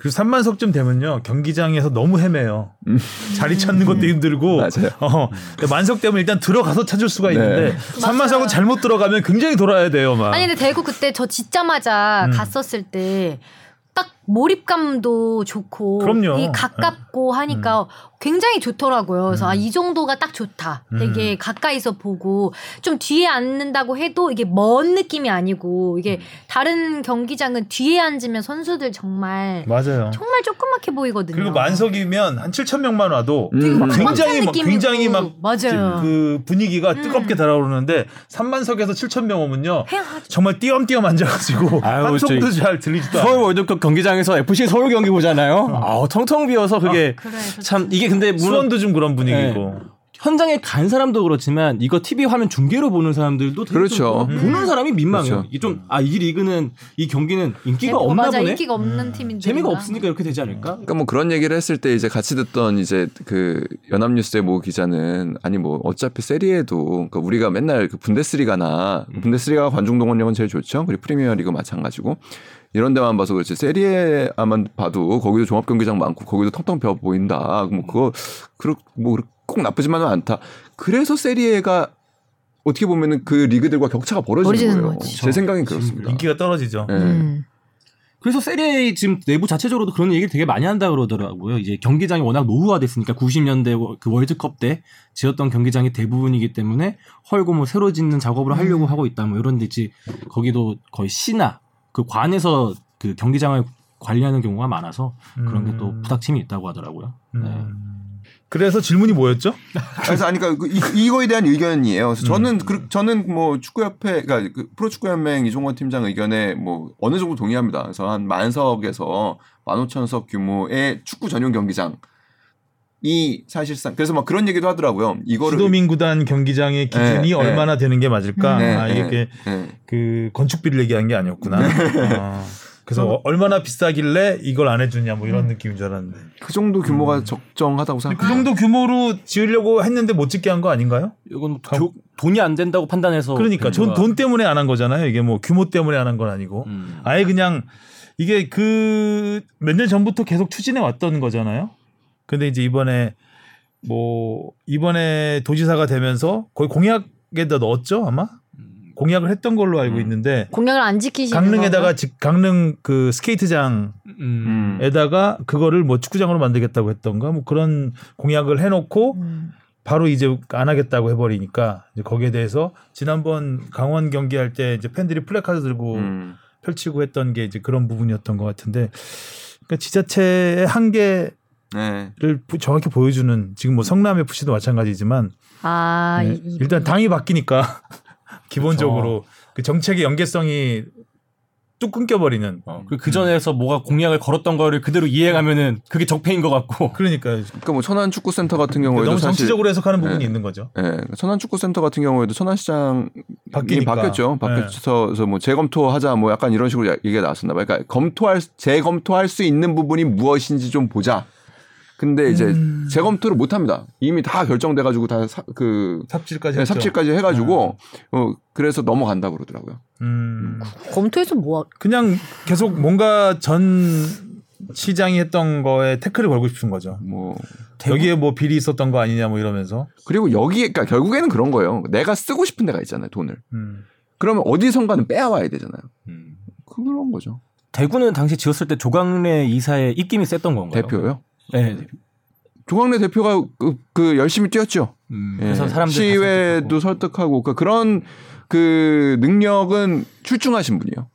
그리고 3만 석쯤 되면요 경기장에서 너무 헤매요. 음. 자리 찾는 것도 힘들고. 맞아요. 어, 근데 만석 되면 일단 들어가서 찾을 수가 네. 있는데 3만 석은 잘못 들어가면 굉장히 돌아야 돼요, 막. 아니 근데 대구 그때 저 짓자마자 음. 갔었을 때 딱 몰입감도 좋고 그럼요. 네. 이 가깝고 하니까 굉장히 좋더라고요. 그래서 아, 이 정도가 딱 좋다. 되게 음. 가까이서 보고 좀 뒤에 앉는다고 해도 이게 먼 느낌이 아니고 이게 음. 다른 경기장은 뒤에 앉으면 선수들 정말 맞아요. 정말 조그맣게 보이거든요. 그리고 만석이면 한 7천 명만 와도 음. 막 굉장히 꽉찬 막. 굉장히 막 맞아요. 그 분위기가 음. 뜨겁게 달아오르는데 3만석에서 7천 명 오면요. 정말 띄엄띄엄 앉아가지고 아유, 한 손도 저희 잘 들리지도 서울 않아요. 월드컵 경기장에 서 FC 서울 경기 보잖아요. 아, 텅텅 비어서 그게 그래, 참 이게 근데 물론 수원도 좀 그런 분위기고. 현장에 간 사람도 그렇지만 이거 TV 화면 중계로 보는 사람들도 되게 그렇죠. 좀 보는 사람이 민망해요. 그렇죠. 이게 좀아 이 리그는 이 경기는 인기가 없나 맞아, 보네. 인기가 없는 팀인데 재미가 없으니까 이렇게 되지 않을까? 그러니까 뭐 그런 얘기를 했을 때 이제 같이 듣던 이제 그 연합뉴스의 모 기자는 아니 뭐 어차피 세리에도 그러니까 우리가 맨날 그 분데스리가나 분데스리가 관중 동원력은 제일 좋죠. 그리고 프리미어리그 마찬가지고 이런 데만 봐서 그렇지 세리에만 봐도 거기도 종합 경기장 많고 거기도 텅텅 비어 보인다. 뭐 그거 뭐꼭 나쁘지만은 않다. 그래서 세리에가 어떻게 보면은 그 리그들과 격차가 벌어지는 벌어지는 거예요. 거지. 제 생각엔 그렇습니다. 인기가 떨어지죠. 네. 음. 그래서 세리에 지금 내부 자체적으로도 그런 얘기를 되게 많이 한다 그러더라고요. 이제 경기장이 워낙 노후화됐으니까 90년대 그 월드컵 때 지었던 경기장이 대부분이기 때문에 헐고 뭐 새로 짓는 작업을 하려고 하고 있다 뭐 이런 데 있지 거기도 거의 시나 그 관에서 그 경기장을 관리하는 경우가 많아서 그런 게또 음. 부닥침이 있다고 하더라고요. 네. 음. 그래서 질문이 뭐였죠? 그래서 아니 그러니까 그 이, 이거에 대한 의견이에요. 그래서 저는 그, 저는 뭐 축구협회 그러니까 그 프로축구연맹 이종원 팀장 의견에 뭐 어느 정도 동의합니다. 그래서 한 만석에서 만 오천석 규모의 축구 전용 경기장. 이 사실상 그래서 막 그런 얘기도 하더라고요. 이거를 수도민 구단 경기장의 기준이 네, 얼마나 되는 게 맞을까? 네, 아, 이게 네, 그, 네. 그 건축비를 얘기한 게 아니었구나. 아, 그래서 어, 얼마나 비싸길래 이걸 안 해주냐 뭐 이런 느낌인 줄 알았는데 그 정도 규모가 적정하다고 그 생각. 정도 규모로 지으려고 했는데 못 짓게 한 거 아닌가요? 이건 교- 돈이 안 된다고 판단해서 그러니까 전 돈 때문에 안 한 거잖아요. 이게 뭐 규모 때문에 안 한 건 아니고 음. 아예 그냥 이게 그 몇 년 전부터 계속 추진해 왔던 거잖아요. 근데 이제 이번에 뭐 이번에 도지사가 되면서 거의 공약에다 넣었죠 아마 공약을 했던 걸로 알고 음. 있는데 공약을 안 지키시는 강릉에다가? 직- 강릉 그 스케이트장에다가 음. 그거를 뭐 축구장으로 만들겠다고 했던가 뭐 그런 공약을 해놓고 음. 바로 이제 안 하겠다고 해버리니까 이제 거기에 대해서 지난번 강원 경기할 때 이제 팬들이 플래카드 들고 음. 펼치고 했던 게 이제 그런 부분이었던 것 같은데 그러니까 지자체의 한계를 네. 부- 정확히 보여주는 지금 뭐 성남 FC도 마찬가지지만 아, 네, 이- 이- 일단 당이 바뀌니까 기본적으로 그 정책의 연계성이 뚝 끊겨버리는 어, 그 전에서 뭐가 공약을 걸었던 거를 그대로 이해하면은 그게 적폐인 것 같고. 그러니까 그러니까 뭐 천안 축구센터 같은 경우에도 너무 정치적으로 해석하는 부분이 네. 있는 거죠. 예, 천안 축구센터 같은 경우에도 천안시장이 바뀌니까. 바뀌었죠. 바뀌어서 그래서 뭐 재검토하자 뭐 약간 이런 식으로 야- 얘기가 나왔었나 봐요. 그러니까 검토할 재검토할 수 있는 부분이 무엇인지 좀 보자. 근데 이제 음. 재검토를 못 합니다. 이미 다 결정돼 가지고 다그 삽질까지 네. 삽질까지 해 가지고 어 그래서 넘어간다 그러더라고요. 음. 검토해서 뭐 그냥 계속 뭔가 전 시장이 했던 거에 태클을 걸고 싶은 거죠. 뭐 여기에 뭐 비리 있었던 거 아니냐 뭐 이러면서. 그리고 여기에 그러니까 결국에는 그런 거예요. 내가 쓰고 싶은 데가 있잖아요, 돈을. 음. 그러면 어디선가는 빼와야 되잖아요. 음. 그런 거죠. 대구는 당시 지었을 때 조광래 이사의 입김이 셌던 건가요? 대표요. 네. 조광래 대표가 그, 그 열심히 뛰었죠. 음, 예. 그래서 사람들 시의회도 설득하고 그러니까 그런 그 능력은 출중하신 분이에요.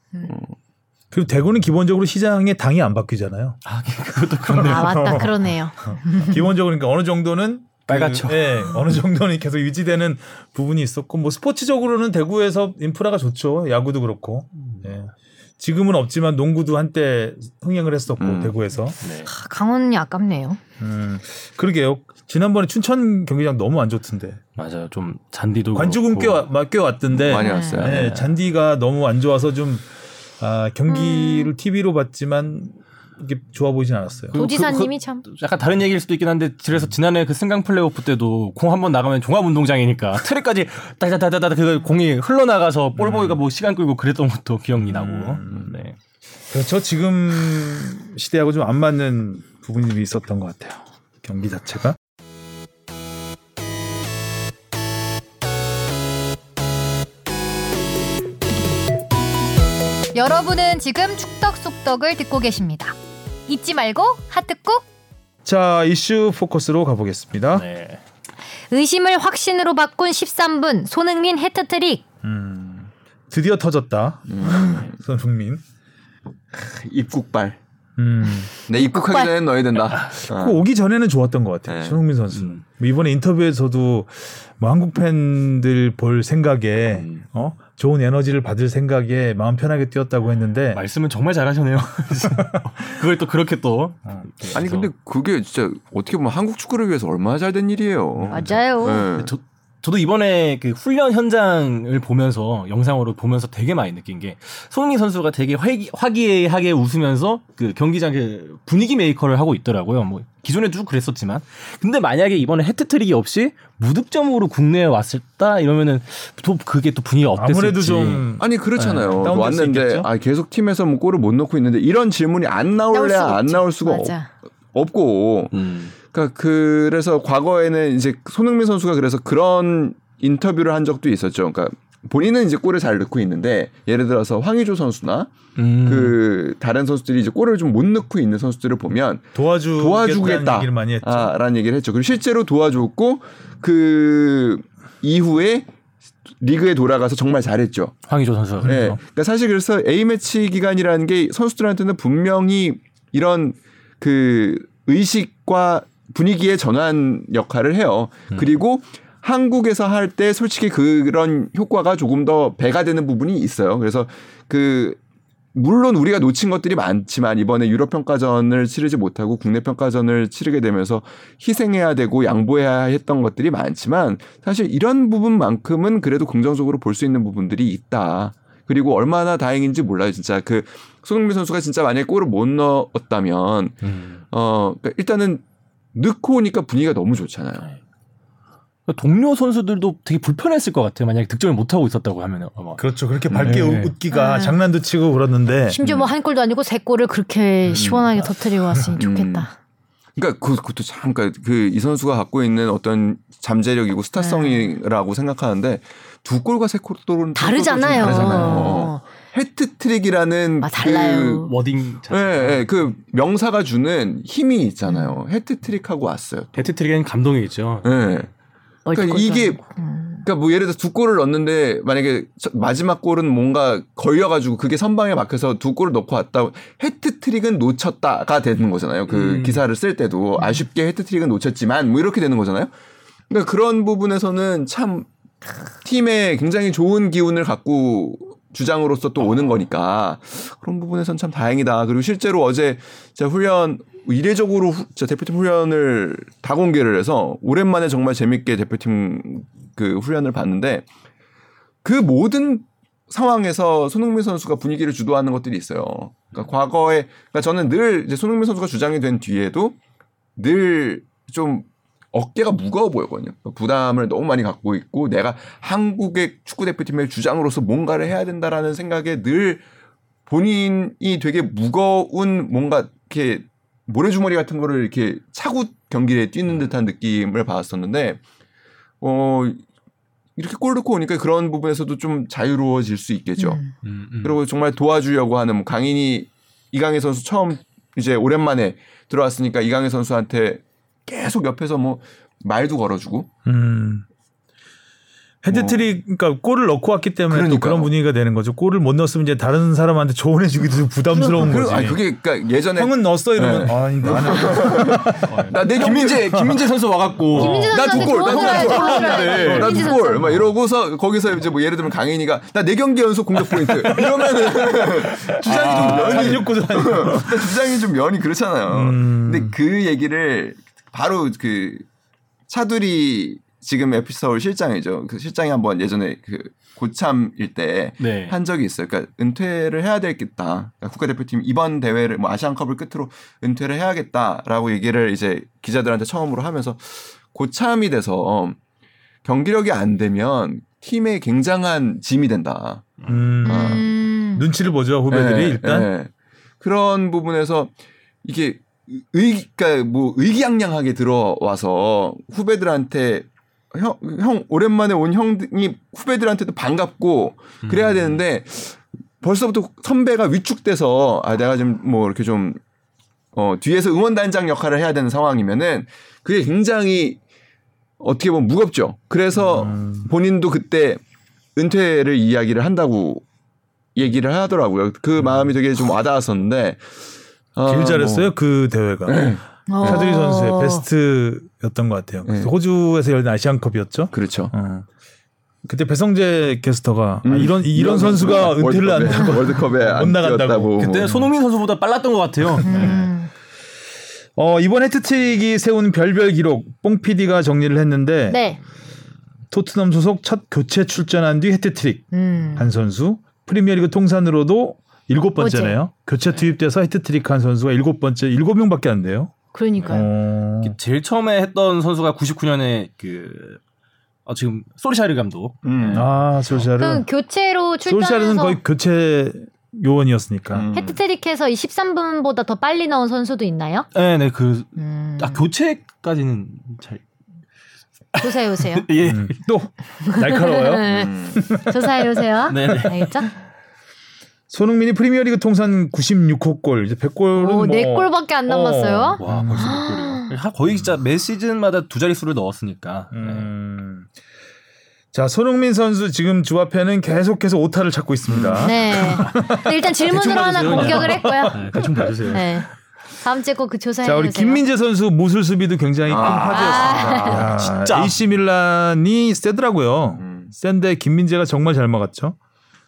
그리고 대구는 기본적으로 시장에 당이 안 바뀌잖아요. 아, 그것도 그렇네요. 아, 맞다. 그러네요. 기본적으로 그러니까 어느 정도는 빨갛죠. 그, 예, 어느 정도는 계속 유지되는 부분이 있었고 뭐 스포츠적으로는 대구에서 인프라가 좋죠. 야구도 그렇고. 예. 지금은 없지만 농구도 한때 흥행을 했었고 음. 대구에서. 네. 아, 강원이 아깝네요. 음. 그러게요. 지난번에 춘천 경기장 너무 안 좋던데. 맞아요. 좀 잔디도 관중은 꽤, 그렇고. 와- 꽤 왔던데. 많이 네. 왔어요. 네, 잔디가 너무 안 좋아서 좀 아, 경기를 TV로 봤지만 이게 좋아 보이진 않았어요. 그- 도지사님이 참. 약간 다른 얘기일 수도 있긴 한데 그래서 지난해 그 승강 플레이오프 때도 공 한 번 나가면 종합운동장이니까 트랙까지 따다다다다 그 공이 흘러나가서 볼보이가 뭐 시간 끌고 그랬던 것도 기억이 나고 네. 그렇죠. 지금 시대하고 좀 안 맞는 부분이 있었던 것 같아요. 경기 자체가. 여러분은 지금 축덕 속덕을 듣고 계십니다. 잊지 말고 하트 꾹. 자 이슈 포커스로 가보겠습니다. 네. 의심을 확신으로 바꾼 13분 손흥민 해트트릭. 음, 드디어 터졌다. 음. 손흥민. 입국발. 음, 내 입국하기. 전에 넣어야 된다. 어. 그 오기 전에는 좋았던 것 같아요. 네. 손흥민 선수는 음. 뭐 이번에 인터뷰에서도 뭐 한국 팬들 볼 생각에 음. 어 좋은 에너지를 받을 생각에 마음 편하게 뛰었다고 했는데 말씀은 정말 잘하셨네요. 그걸 또 그렇게 또 어. 아니 근데 그게 진짜 어떻게 보면 한국 축구를 위해서 얼마나 잘 된 일이에요. 맞아요. 네. 저, 저도 이번에 그 훈련 현장을 보면서 영상으로 보면서 되게 많이 느낀 게 손흥민 선수가 되게 화기, 화기애애하게 웃으면서 그 경기장 그 분위기 메이커를 하고 있더라고요. 뭐 기존에도 쭉 그랬었지만 근데 만약에 이번에 해트트릭이 없이 무득점으로 국내에 왔었다 이러면은 또 그게 또 분위기가 어땠을지 아무래도 좀 아니 그렇잖아요. 네, 왔는데? 아, 계속 팀에서 뭐 골을 못 넣고 있는데 이런 질문이 안 나올 나올래야 안. 나올 수가 없. 없고 음. 그러니까 그래서 과거에는 이제 손흥민 선수가 그래서 그런 인터뷰를 한 적도 있었죠. 그러니까 본인은 이제 골을 잘 넣고 있는데 예를 들어서 황의조 선수나 음. 그 다른 선수들이 이제 골을 좀 못 넣고 있는 선수들을 보면 도와주겠다는 도와주겠다. 얘기를 많이 했죠. 아, 라는 얘기를 했죠. 그리고 실제로 도와줬고 그 이후에 리그에 돌아가서 정말 잘했죠. 황의조 선수가 네. 그러니까 사실 그래서 A 매치 기간이라는 게 선수들한테는 분명히 이런 그 의식과 분위기의 전환 역할을 해요. 그리고 한국에서 할 때 솔직히 그런 효과가 조금 더 배가 되는 부분이 있어요. 그래서 그 물론 우리가 놓친 것들이 많지만 이번에 유럽 평가전을 치르지 못하고 국내 평가전을 치르게 되면서 희생해야 되고 양보해야 했던 것들이 많지만 사실 이런 부분만큼은 그래도 긍정적으로 볼 수 있는 부분들이 있다. 그리고 얼마나 다행인지 몰라요. 진짜 그 손흥민 선수가 진짜 만약에 골을 못 넣었다면 음. 어 그러니까 일단은 넣고 오니까 분위기가 너무 좋잖아요. 동료 선수들도 되게 불편했을 것 같아요. 만약에 득점을 못 하고 있었다고 하면 아마. 그렇죠. 그렇게 밝게 네. 웃기가 네. 장난도 치고 그러는데 심지어 뭐 한 골도 아니고 세 골을 그렇게 시원하게 터트리고 왔으니 좋겠다. 그러니까 그- 그것도 참 그러니까 그 이 선수가 갖고 있는 어떤 잠재력이고 스타성이라고 생각하는데 두 골과 세 골은 다르잖아요. 다르잖아요. 해트트릭이라는 아, 달라요. 워딩 그, 자체. 예, 예, 그 명사가 주는 힘이 있잖아요. 해트트릭하고 왔어요. 데트트릭에는 감동이겠죠. 예. 그러니까 이게. 음. 그러니까 뭐 예를 들어 서두 골을 넣었는데 만약에 저- 마지막 골은 뭔가 걸려 가지고 그게 선방에 막혀서 두 골을 넣고 왔다. 해트트릭은 놓쳤다가 되는 거잖아요. 그 음. 기사를 쓸 때도 아쉽게 해트트릭은 놓쳤지만 뭐 이렇게 되는 거잖아요. 그러니까 그런 부분에서는 참 팀에 굉장히 좋은 기운을 갖고 주장으로서 또 오는 거니까 그런 부분에선 참 다행이다. 그리고 실제로 어제 제가 훈련 이례적으로 후- 진짜 대표팀 훈련을 다 공개를 해서 오랜만에 정말 재밌게 대표팀 그 훈련을 봤는데 그 모든 상황에서 손흥민 선수가 분위기를 주도하는 것들이 있어요. 그러니까 과거에 그러니까 저는 늘 이제 손흥민 선수가 주장이 된 뒤에도 늘 좀 어깨가 무거워 보였거든요. 부담을 너무 많이 갖고 있고 내가 한국의 축구 대표팀의 주장으로서 뭔가를 해야 된다라는 생각에 늘 본인이 되게 무거운 뭔가 이렇게 모래주머니 같은 거를 이렇게 차고 경기에 뛰는 듯한 느낌을 받았었는데 어 이렇게 골 넣고 오니까 그런 부분에서도 좀 자유로워질 수 있겠죠. 음. 음, 음. 그리고 정말 도와주려고 하는 뭐 강인이 이강인 선수 처음 이제 오랜만에 들어왔으니까 이강인 선수한테 계속 옆에서 뭐 말도 걸어주고 음. 헤드트릭 그러니까 골을 넣고 왔기 때문에 또 그러니까요. 그런 분위기가 되는 거죠. 골을 못 넣었으면 이제 다른 사람한테 조언해 주기도 좀 부담스러운 그리고 거지. 아니 그게 그러니까 예전에 형은 넣었어 이러면 네. 아니 나는 나내 김민재 김민재 선수 와갖고 김민재 선수한테 나두 골, 나 조언을 두 골, 해줘야 돼. 나 김민재 두 골, 선수. 막 이러고서 거기서 이제 뭐 예를 들면 강인이가 나 네 경기 연속 공격 포인트 이러면은 주장이 좀 아, 면이 욕구도 아니고. 근데 주장이 좀 면이 그렇잖아요. 음. 근데 그 얘기를 바로 그 차두리 지금 FC 서울 실장이죠. 그 실장이 한번 예전에 그 고참일 때 네. 한 적이 있어요. 그러니까 은퇴를 해야 되겠다. 그러니까 국가대표팀 이번 대회를 뭐 아시안컵을 끝으로 은퇴를 해야겠다라고 얘기를 이제 기자들한테 처음으로 하면서 고참이 돼서 경기력이 안 되면 팀에 굉장한 짐이 된다. 음. 음. 눈치를 보죠 후배들이 예, 일단. 예. 그런 부분에서 이게 의, 그러니까 뭐 의기양양하게 들어와서 후배들한테 형, 형 오랜만에 온 형이 후배들한테도 반갑고 그래야 되는데 벌써부터 선배가 위축돼서 아 내가 좀 뭐 이렇게 좀 어, 뒤에서 응원단장 역할을 해야 되는 상황이면은 그게 굉장히 어떻게 보면 무겁죠. 그래서 음. 본인도 그때 은퇴를 이야기를 한다고 얘기를 하더라고요. 그 마음이 되게 좀 와닿았었는데. 어, 제일 잘했어요 뭐, 그 대회가. 어. 차두리 선수의 베스트였던 것 같아요. 네. 호주에서 열린 아시안컵이었죠. 그렇죠. 어. 그때 배성재 캐스터가 아, 음, 이런 이런 선수가 은퇴를 안 월드컵에, 하고 월드컵에 못안 나간다고. 그때 뭐. 손흥민 선수보다 빨랐던 것 같아요. 음. 어, 이번 헤트트릭이 세운 별별 기록 뽕 PD가 정리를 했는데 네. 토트넘 소속 첫 교체 출전한 뒤 해트트릭 음. 한 선수 프리미어리그 통산으로도 일곱 번째네요. 교체 투입돼서 해트트릭 한 선수가 일곱 번째 일곱 명밖에 안 돼요. 그러니까요. 어, 제일 처음에 했던 선수가 99년에 그 어, 지금 솔샤르 감독. 음. 아 솔샤르 그럼 교체로 솔샤르는 출전해서 거의 교체 요원이었으니까. 음. 해트트릭해서 이 13분보다 더 빨리 넣은 선수도 있나요? 네, 네, 그, 음. 아, 교체까지는 잘, 조사해 오세요. 예. 음, 또 날카로워요. 음. 조사해 오세요. 네, 네. 알겠죠? 손흥민이 프리미어리그 통산 96호 골, 이제 100골은 오, 뭐네 골밖에 안 남았어요. 와, 벌써 몇 골이요. 하- 거의 진짜 매 시즌마다 두 자릿수를 넣었으니까. 네. 음. 자, 손흥민 선수 지금 주 앞에는 계속해서 오타를 찾고 있습니다. 네. 근데 일단 질문으로 하나 공격을 했고요. 네, 대충 봐주세요. 네. 다음 주에 꼭 그 조사해 자, 우리 주세요. 김민재 선수 무술 수비도 굉장히 큰 아. 화제였습니다. 야, 진짜. AC 밀란이 세더라고요. 음. 센데 김민재가 정말 잘 막았죠.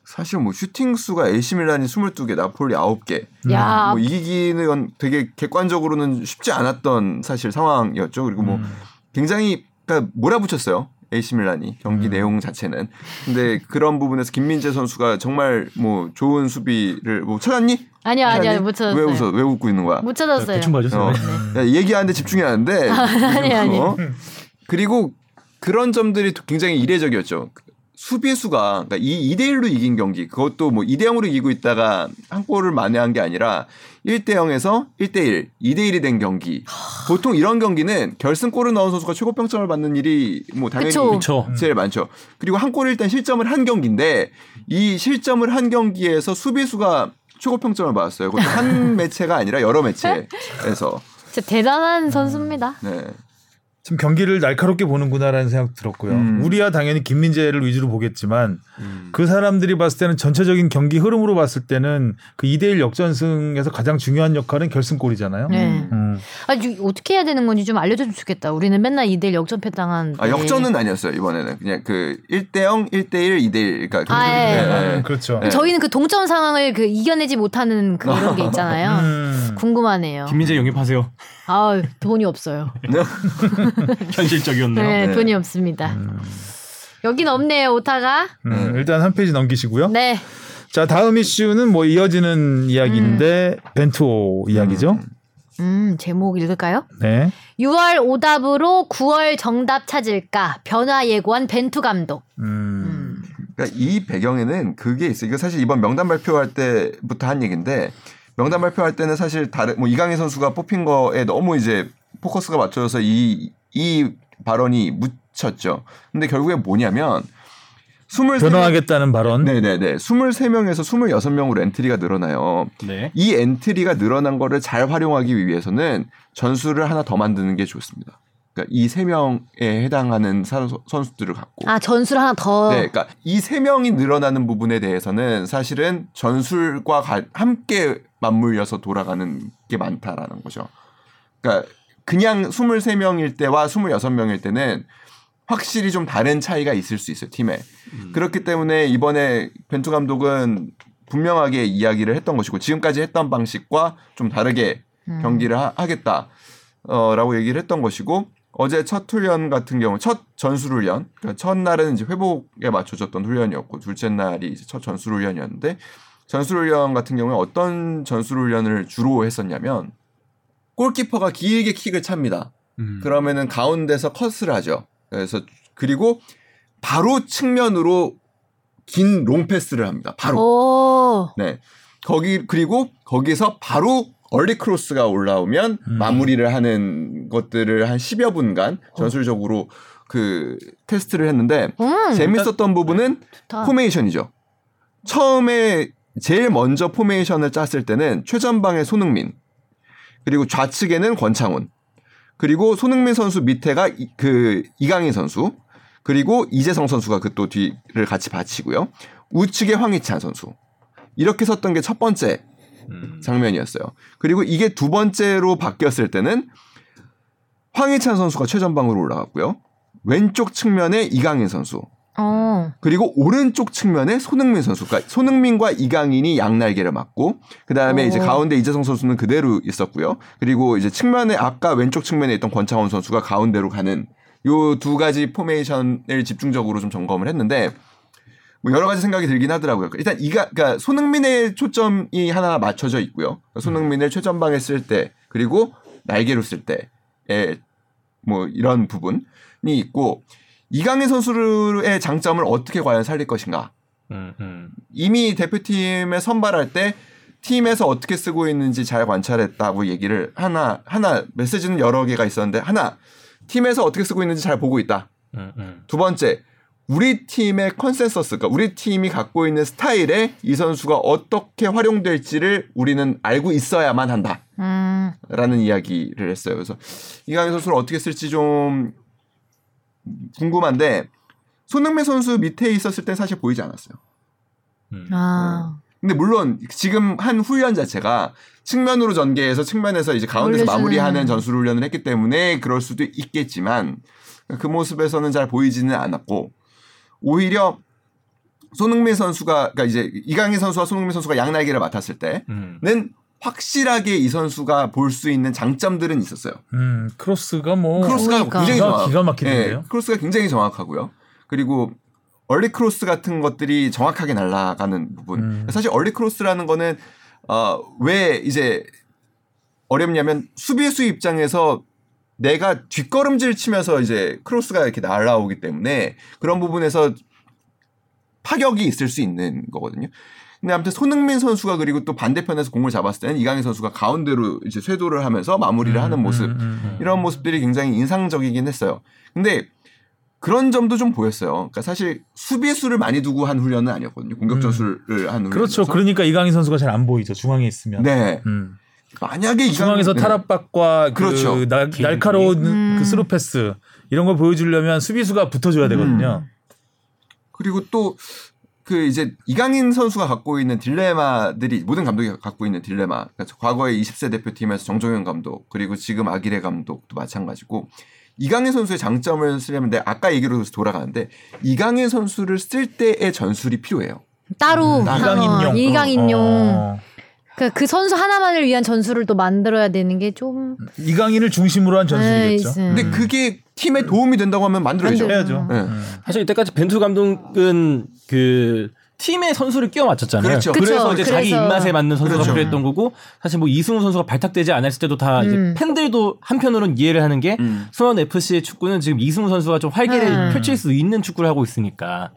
사실 뭐 슈팅 수가 AC 밀란이 22개, 나폴리 9개. 야, 뭐 이기기는 건 되게 객관적으로는 쉽지 않았던 사실 상황이었죠. 그리고 뭐 음. 굉장히 그러니까 몰아붙였어요. AC 밀란이 경기 음. 내용 자체는 근데 그런 부분에서 김민재 선수가 정말 뭐 좋은 수비를 뭐 찾았니? 아니요 아니요? 못 찾았어요. 왜 웃어? 왜 웃고 있는 거야? 못 찾았어요. 대충 봐주세요. 어. 네. 야, 얘기하는데 집중이 안 돼. 아니, 아니. 어? 그리고 그런 점들이 굉장히 이례적이었죠. 수비수가 그러니까 이 2대 1로 이긴 경기 그것도 뭐 2대 0으로 이기고 있다가 한 골을 만회한 게 아니라 1대 0에서 1대 1, 2대 1이 된 경기. 보통 이런 경기는 결승골을 넣은 선수가 최고 평점을 받는 일이 뭐 당연히 그쵸. 제일 많죠. 그리고 한 골을 일단 실점을 한 경기인데 이 실점을 한 경기에서 수비수가 최고 평점을 받았어요. 그것도 한 매체가 아니라 여러 매체에서. 진짜 대단한 선수입니다. 네. 좀 경기를 날카롭게 보는구나라는 생각 들었고요. 음. 우리야 당연히 김민재를 위주로 보겠지만 음. 그 사람들이 봤을 때는 전체적인 경기 흐름으로 봤을 때는 그 2대1 역전승에서 가장 중요한 역할은 결승골이잖아요. 네. 음. 아, 유- 어떻게 해야 되는 건지 좀 알려줬으면 좋겠다. 우리는 맨날 2대1 역전패 당한. 아, 역전은 아니었어요, 이번에는. 그냥 그 1대0, 1대1, 2대1. 그러니까 아, 예. 예, 예. 그렇죠. 네. 저희는 그 동점 상황을 그 이겨내지 못하는 그런 게 있잖아요. 음. 궁금하네요. 김민재 영입하세요. 아, 돈이 없어요. 현실적이었네요. 네, 네. 돈이 없습니다. 여긴 없네요, 오타가. 음, 일단 한 페이지 넘기시고요. 네. 자 다음 이슈는 뭐 이어지는 이야기인데 벤투 이야기죠. 음, 제목 읽을까요? 네. 6월 오답으로 9월 정답 찾을까? 변화 예고한 벤투 감독. 음. 음. 그러니까 이 배경에는 그게 있어요. 이거 사실 이번 명단 발표할 때부터 한 얘기인데 명단 발표할 때는 사실 다른 뭐 이강인 선수가 뽑힌 거에 너무 이제 포커스가 맞춰져서 이, 이 발언이 묻혔죠. 근데 결국에 뭐냐면 23명 변화하겠다는 발언. 네네네. 23명에서 26명으로 엔트리가 늘어나요. 네. 이 엔트리가 늘어난 거를 잘 활용하기 위해서는 전술을 하나 더 만드는 게 좋습니다. 그러니까 이 세 명에 해당하는 사- 선수들을 갖고. 아, 전술 하나 더. 네, 그러니까 이 세 명이 늘어나는 부분에 대해서는 사실은 전술과 가- 함께 맞물려서 돌아가는 게 많다라는 거죠. 그러니까 그냥 23명일 때와 26명일 때는 확실히 좀 다른 차이가 있을 수 있어요, 팀에. 그렇기 때문에 이번에 벤투 감독은 분명하게 이야기를 했던 것이고 지금까지 했던 방식과 좀 다르게 음. 경기를 하, 겠다 어, 라고 얘기를 했던 것이고 어제 첫 훈련 같은 경우 첫 전술 훈련 그러니까 첫날은 이제 회복에 맞춰졌던 훈련이었고 둘째 날이 이제 첫 전술 훈련이었는데 전술 훈련 같은 경우에 어떤 전술 훈련을 주로 했었냐면 골키퍼가 길게 킥을 찹니다. 음. 그러면은 가운데서 컷을 하죠. 그래서 그리고 바로 측면으로 긴 롱패스를 합니다. 바로. 오. 네. 거기 그리고 거기서 바로 early cross가 올라오면 음. 마무리를 하는 것들을 한 10여 분간 전술적으로 그 테스트를 했는데 음. 재밌었던 부분은 좋다. 포메이션이죠. 처음에 제일 먼저 포메이션을 짰을 때는 최전방에 손흥민 그리고 좌측에는 권창훈 그리고 손흥민 선수 밑에가 이, 그 이강인 선수 그리고 이재성 선수가 그 또 뒤를 같이 받치고요. 우측에 황희찬 선수 이렇게 섰던 게 첫 번째 음. 장면이었어요. 그리고 이게 두 번째로 바뀌었을 때는 황희찬 선수가 최전방으로 올라갔고요. 왼쪽 측면에 이강인 선수 어. 그리고 오른쪽 측면에 손흥민 선수, 그러니까 손흥민과 이강인이 양날개를 맞고 그 다음에 이제 오. 가운데 이재성 선수는 그대로 있었고요. 그리고 이제 측면에 아까 왼쪽 측면에 있던 권창훈 선수가 가운데로 가는 요 두 가지 포메이션을 집중적으로 좀 점검을 했는데 뭐 여러 가지 생각이 들긴 하더라고요. 일단 이가 그러니까 손흥민의 초점이 하나 맞춰져 있고요. 그러니까 손흥민을 최전방에 쓸 때 그리고 날개로 쓸 때의 뭐 이런 부분이 있고 이강인 선수의 장점을 어떻게 과연 살릴 것인가. 음, 음. 이미 대표팀에 선발할 때 팀에서 어떻게 쓰고 있는지 잘 관찰했다고 얘기를 하나 하나 메시지는 여러 개가 있었는데 하나 팀에서 어떻게 쓰고 있는지 잘 보고 있다. 음, 음. 두 번째 우리 팀의 컨센서스, 그러니까 우리 팀이 갖고 있는 스타일에 이 선수가 어떻게 활용될지를 우리는 알고 있어야만 한다. 음. 라는 이야기를 했어요. 그래서 이강인 선수를 어떻게 쓸지 좀 궁금한데 손흥민 선수 밑에 있었을 때 사실 보이지 않았어요. 음. 아. 근데 물론 지금 한 훈련 자체가 측면으로 전개해서 측면에서 이제 가운데서 올려주는. 마무리하는 전술 훈련을 했기 때문에 그럴 수도 있겠지만 그 모습에서는 잘 보이지는 않았고 오히려 손흥민 선수가 그러니까 이제 이강인 선수와 손흥민 선수가 양날개를 맡았을 때는 음. 확실하게 이 선수가 볼 수 있는 장점들은 있었어요. 음, 크로스가 뭐 크로스가 그러니까. 굉장히 기가- 정확. 기가 막히던데요? 예, 크로스가 굉장히 정확하고요. 그리고 early 크로스 같은 것들이 정확하게 날아가는 부분. 음. 사실 early 크로스라는 거는 어, 왜 이제 어렵냐면 수비수 입장에서 내가 뒷걸음질 치면서 이제 크로스가 이렇게 날아오기 때문에 그런 부분에서 파격이 있을 수 있는 거거든요. 근데 아무튼 손흥민 선수가 그리고 또 반대편에서 공을 잡았을 때는 이강인 선수가 가운데로 이제 쇄도를 하면서 마무리를 하는 모습 음, 음, 음. 이런 모습들이 굉장히 인상적이긴 했어요. 근데 그런 점도 좀 보였어요. 그러니까 사실 수비수를 많이 두고 한 훈련은 아니었거든요. 공격 전술을 한 훈련. 그렇죠. 그러니까 이강인 선수가 잘 안 보이죠. 중앙에 있으면. 네. 음. 만약에 이강 중앙에서 네. 탈압박과 그렇죠. 그 날, 길이. 날카로운 음. 그 스루 패스 이런 걸 보여주려면 수비수가 붙어줘야 되거든요. 그리고 또 그 이제 이강인 선수가 갖고 있는 딜레마들이 모든 감독이 갖고 있는 딜레마. 그러니까 과거에 20세 대표팀에서 정정용 감독 그리고 지금 아기레 감독도 마찬가지고 이강인 선수의 장점을 쓰려면 내가 아까 얘기로 돌아가는데 이강인 선수를 쓸 때의 전술이 필요해요. 따로 음, 하- 이강인용. 이강인용. 어. 그, 그 선수 하나만을 위한 전술을 또 만들어야 되는 게 좀 이강인을 중심으로 한 전술이겠죠. 에이, 근데 그게 팀에 도움이 된다고 하면 만들어야죠. 만들- 해야죠. 네. 음. 사실 이때까지 벤투 감독은 그 팀의 선수를 끼워 맞췄잖아요. 그렇죠. 그쵸, 래서 이제 자기 그래서. 입맛에 맞는 선수가 그렇죠. 필요했던 거고 사실 뭐 이승우 선수가 발탁되지 않았을 때도 다 이제 음. 팬들도 한편으로는 이해를 하는 게 음. 수원 FC의 축구는 지금 이승우 선수가 좀 활기를 음. 펼칠 수 있는 축구를 하고 있으니까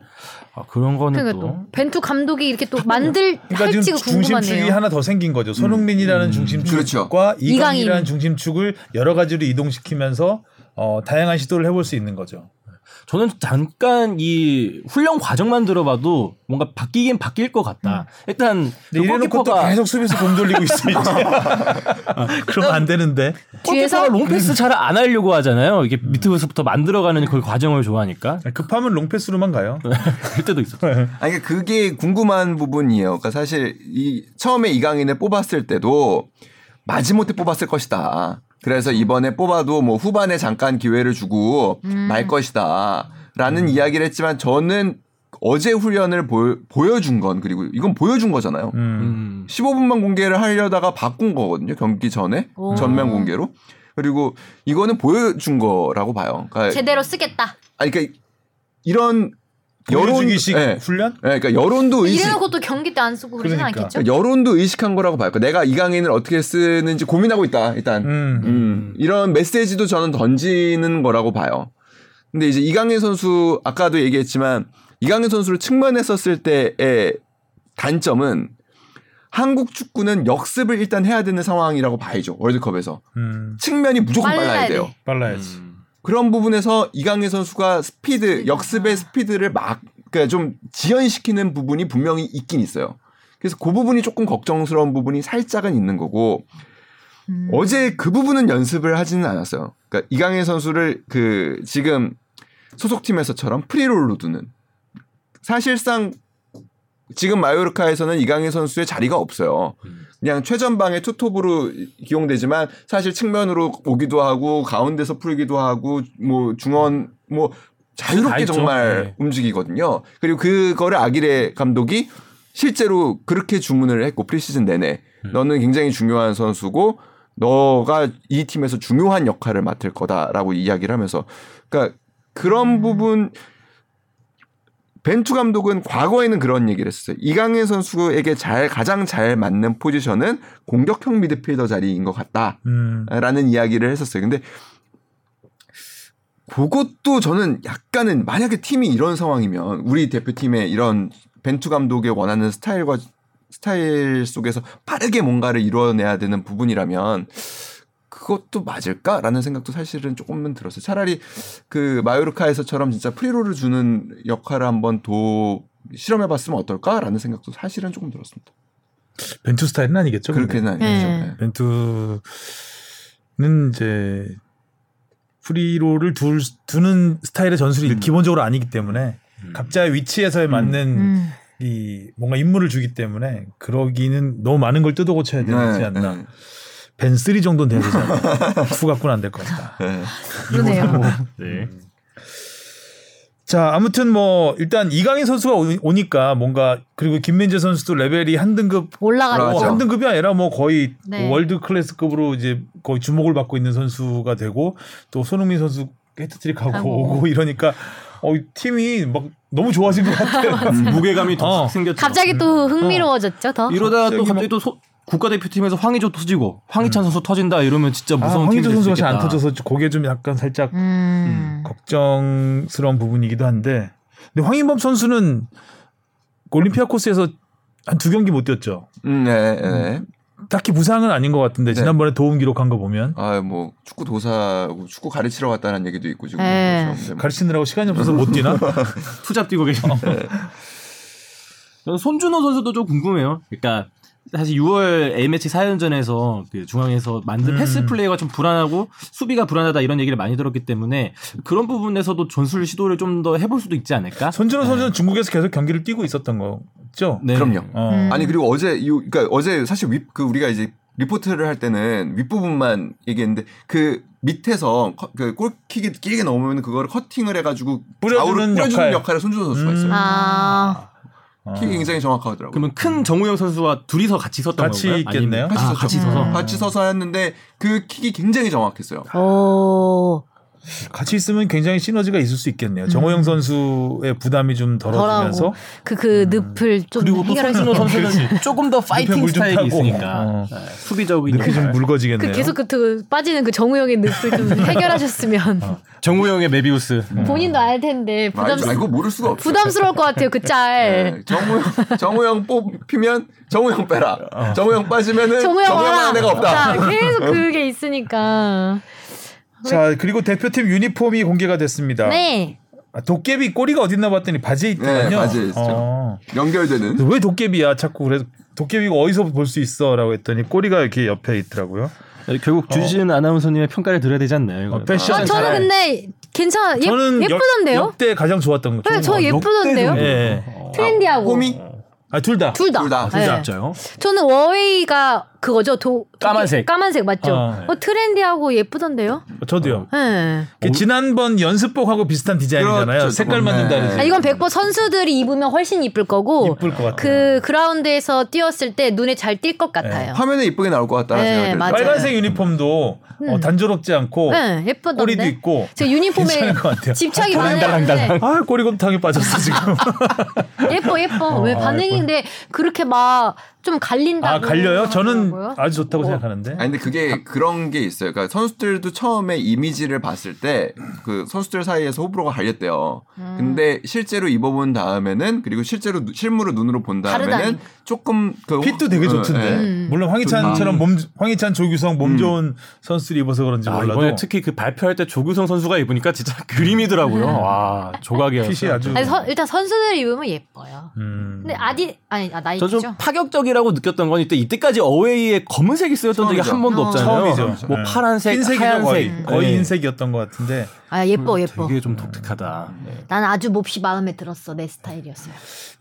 아, 그런 거는 그러니까 또 또 벤투 감독이 이렇게 또 만들 그러니까 할지가 지금 중심축이 궁금하네요. 하나 더 생긴 거죠. 손흥민이라는 중심축과 이강인. 이강인이라는 중심축을 여러 가지로 이동시키면서 어, 다양한 시도를 해볼 수 있는 거죠. 저는 잠깐 이 훈련 과정만 들어봐도 뭔가 바뀌긴 바뀔 것 같다. 일단 그 골키퍼가 계속 수비수 공 돌리고 있어 이제. 그러면 안 되는데. 뒤에서? 롱패스 잘 안 하려고 하잖아요. 이게 밑에서부터 만들어가는 그 과정을 좋아하니까 급하면 롱패스로만 가요. 그럴 때도 있었죠. 아니 그러니까 그게 궁금한 부분이에요. 그러니까 사실 이 처음에 이강인을 뽑았을 때도 마지못해 뽑았을 것이다. 그래서 이번에 뽑아도 뭐 후반에 잠깐 기회를 주고 말 것이다 라는 이야기를 했지만 저는 어제 훈련을 보, 보여준 건 그리고 이건 보여준 거잖아요. 음. 음. 15분만 공개를 하려다가 바꾼 거거든요. 경기 전에 오. 전면 공개로. 그리고 이거는 보여준 거라고 봐요. 그러니까, 제대로 쓰겠다. 아니, 그러니까 이런 여론, 보여주기식 예. 훈련? 예, 그러니까 여론도 의식, 이래놓고 또 경기 때 안 쓰고 그러진 그러니까. 않겠죠? 그러니까 여론도 의식한 거라고 봐요. 그러니까 내가 이강인을 어떻게 쓰는지 고민하고 있다. 일단 음. 음, 이런 메시지도 저는 던지는 거라고 봐요. 근데 이제 이강인 선수 아까도 얘기했지만 이강인 선수를 측면했었을 때의 단점은 한국 축구는 역습을 일단 해야 되는 상황이라고 봐야죠. 월드컵에서 음. 측면이 무조건 빨라야 빨라야 돼. 돼요. 빨라야지. 음. 그런 부분에서 이강인 선수가 스피드 역습의 스피드를 막 그러니까 좀 지연시키는 부분이 분명히 있긴 있어요. 그래서 그 부분이 조금 걱정스러운 부분이 살짝은 있는 거고 음. 어제 그 부분은 연습을 하지는 않았어요. 그러니까 이강인 선수를 그 지금 소속팀에서처럼 프리롤로 두는 사실상 지금 마요르카에서는 이강인 선수의 자리가 없어요. 그냥 최전방에 투톱으로 기용되지만 사실 측면으로 오기도 하고 가운데서 풀기도 하고 뭐 중원 뭐다 자유롭게. 정말 네. 움직이거든요. 그리고 그거를 아기레 감독이 실제로 그렇게 주문을 했고 프리시즌 내내 너는 굉장히 중요한 선수고 너가 이 팀에서 중요한 역할을 맡을 거다라고 이야기를 하면서 그러니까 그런 부분 벤투 감독은 과거에는 그런 얘기를 했었어요. 이강인 선수에게 잘 가장 잘 맞는 포지션은 공격형 미드필더 자리인 것 음. 같다라는 이야기를 했었어요. 근데 그것도 저는 약간은 만약에 팀이 이런 상황이면 우리 대표팀의 이런 벤투 감독의 원하는 스타일과 스타일 속에서 빠르게 뭔가를 이뤄내야 되는 부분이라면 그것도 맞을까라는 생각도 사실은 조금은 들었어요. 차라리 그 마요르카에서처럼 진짜 free role을 주는 역할을 한번 더 실험해 봤으면 어떨까라는 생각도 사실은 조금 들었습니다. 벤투 스타일은 아니겠죠. 근데. 그렇게는 아니죠. 네. 네. 벤투는 이제 free role을 둘, 두는 스타일의 전술이 기본적으로 아니기 때문에 각자의 위치에서에 맞는 음. 이 뭔가 임무를 주기 때문에 그러기는 너무 많은 걸 뜯어 고쳐야 되지 네, 않나. 네. 벤3 정도는 돼야 되지 않나. 투 갖고는 안될것 같다. 네. 그러네요. 네. 자, 아무튼 뭐 일단 이강인 선수가 오- 오니까 뭔가 그리고 김민재 선수도 레벨이 한 등급 올라가죠. 뭐. 한 등급이 아니라 뭐 거의 네. 월드 클래스급으로 이제 거의 주목을 받고 있는 선수가 되고 또 손흥민 선수 해트트릭 하고 하고. 오고 이러니까 어, 이 팀이 막 너무 좋아진 것 같아요. 무게감이 더 어. 생겼죠. 갑자기 또 흥미로워졌죠, 더. 이러다가 또 갑자기 갑자기 또 소- 국가대표팀에서 황의조 터지고 황희찬 선수 터진다 이러면 진짜 아, 무서운 팀이 황희조 될수 선수가 잘 안. 터져서 그게 좀 약간 살짝 음. 걱정스러운 부분이기도 한데 근데 황인범 선수는 올림피아 코스에서 한 두 경기 못 뛰었죠. 음, 네, 네. 딱히 부상은 아닌 것 같은데 네. 지난번에 도움 기록한 거 보면 아, 뭐 축구 도사고 축구 가르치러 갔다는 얘기도 있고 지금. 네. 그렇죠. 가르치느라고 시간이 없어서 못 뛰나? 투잡 뛰고 계신. 저는 손준호 선수도 좀 궁금해요. 그러니까 사실 6월 A매치 4연전에서 그 중앙에서 만든 음. 패스 플레이가 좀 불안하고 수비가 불안하다 이런 얘기를 많이 들었기 때문에 그런 부분에서도 전술 시도를 좀 더 해볼 수도 있지 않을까? 손준호 선수는 중국에서 계속 경기를 뛰고 있었던 거죠. 네. 그럼요. 어. 음. 아니 그리고 어제 이 그러니까 어제 사실 윗 그 우리가 이제 리포트를 할 때는 윗부분만 얘기했는데 그 밑에서 커- 그 골킥이 길게 넘으면 그거를 커팅을 해가지고 뿌려주는 역할. 역할을 손준호 선수가 음. 있어요. 아. 어. 킥이 굉장히 정확하더라고요. 그러면 큰 정우영 선수와 둘이서 같이 섰던 같이 건가요? 있겠네요. 아니면- 같이 아. 같이 서서. 음. 같이 서서 했는데 그 킥이 굉장히 정확했어요. 오. 같이 있으면 굉장히 시너지가 있을 수 있겠네요. 정호영 선수의 부담이 좀 덜어지면서 덜하고 그그 늪을 좀 그리고 또 해결할 수 있는. 선수는 조금 더 파이팅 스타일이. 있으니까 어. 네, 수비적인 이렇게 좀. 묽어지겠네요. 그 계속 그, 그 빠지는 그 정우영의 늪을 좀 해결하셨으면 정우영의 메비우스. 본인도 알 텐데 아, 부담스 이거 모를 수가 없어요. 부담스러울 것 같아요 그 짤. 네, 정우영 정우영 뽑히면 정우영 빼라. 정우영 빠지면은 정우영 정우영 애가 없다. 자, 계속 그게 있으니까. 자 그리고 대표팀 유니폼이 공개가 됐습니다. 네. 아, 도깨비 꼬리가 어딨나 봤더니 바지에 있더군요. 네, 바지에 있죠. 어. 연결되는. 왜 도깨비야? 자꾸 그래서 도깨비가 어디서 볼 수 있어라고 했더니 꼬리가 이렇게 옆에 있더라고요. 결국 주신 아나운서님의 평가를 들어야 되지 않나요? 어, 패션 아, 저는 잘- 근데 괜찮아 예, 저는 예쁘던데요? 역, 대 가장 좋았던 거. 네, 저 예. 예쁘던데요? 예. 트렌디하고 홈이 아둘 다. 둘 다. 둘 다. 네. 진짜요? 저는 워웨이가 그거죠. 도, 까만색. 까만색 맞죠? 어. 어, 트렌디하고 예쁘던데요? 저도요. 네. 그 지난번 연습복하고 비슷한 디자인이잖아요. 그렇죠, 색깔만 좀 다르지. 아, 이건 100% 선수들이 입으면 훨씬 이쁠 거고 이쁠 것 같아요. 그 그라운드에서 뛰었을 때 눈에 잘 띌 것 같아요. 화면에 이쁘게 나올 것 같다는 네, 생각이 들어요. 맞아요. 빨간색 유니폼도 어, 단조롭지 않고 네, 예쁘던데. 꼬리도 있고 제 유니폼에 괜찮을 것 같아요. 집착이 많은데 아 꼬리곰탕에 빠졌어 지금. 예뻐 예뻐 어, 왜 아, 반응인데 그렇게 막좀 갈린다고 아 갈려요? 저는 하더라고요. 아주 좋다고 생각하는데. 아니 근데 그게 그런 게 있어요. 그러니까 선수들도 처음에 이미지를 봤을 때 그 선수들 사이에서 호불호가 갈렸대요. 음. 근데 실제로 입어본 다음에는 그리고 실제로 누- 실물을 눈으로 본 다음에는 다르다니. 조금 그 핏도 되게 어, 좋던데. 예. 음. 물론 황희찬처럼 몸 황희찬 조규성 몸 좋은 선수들이 입어서 그런지 아, 몰라도 이번에 특히 그 발표할 때 조규성 선수가 입으니까 진짜 그림이더라고요. 와 조각이었어요. 핏이 아주. 아니, 서- 일단 선수들 입으면 예뻐요. 음. 근데 아디 아니 아, 저좀 나이키죠. 파격적 이라고 느꼈던 건 이때 이때까지 어웨이에 검은색이 쓰였던 적이. 한 번도 어. 없잖아요. 처음이죠. 뭐 네. 파란색, 흰색이죠 하얀색, 거의, 거의 네. 흰색이었던 것 같은데. 아 예뻐 예뻐. 되게 좀 독특하다. 네. 난 아주 몹시 마음에 들었어 내 스타일이었어요.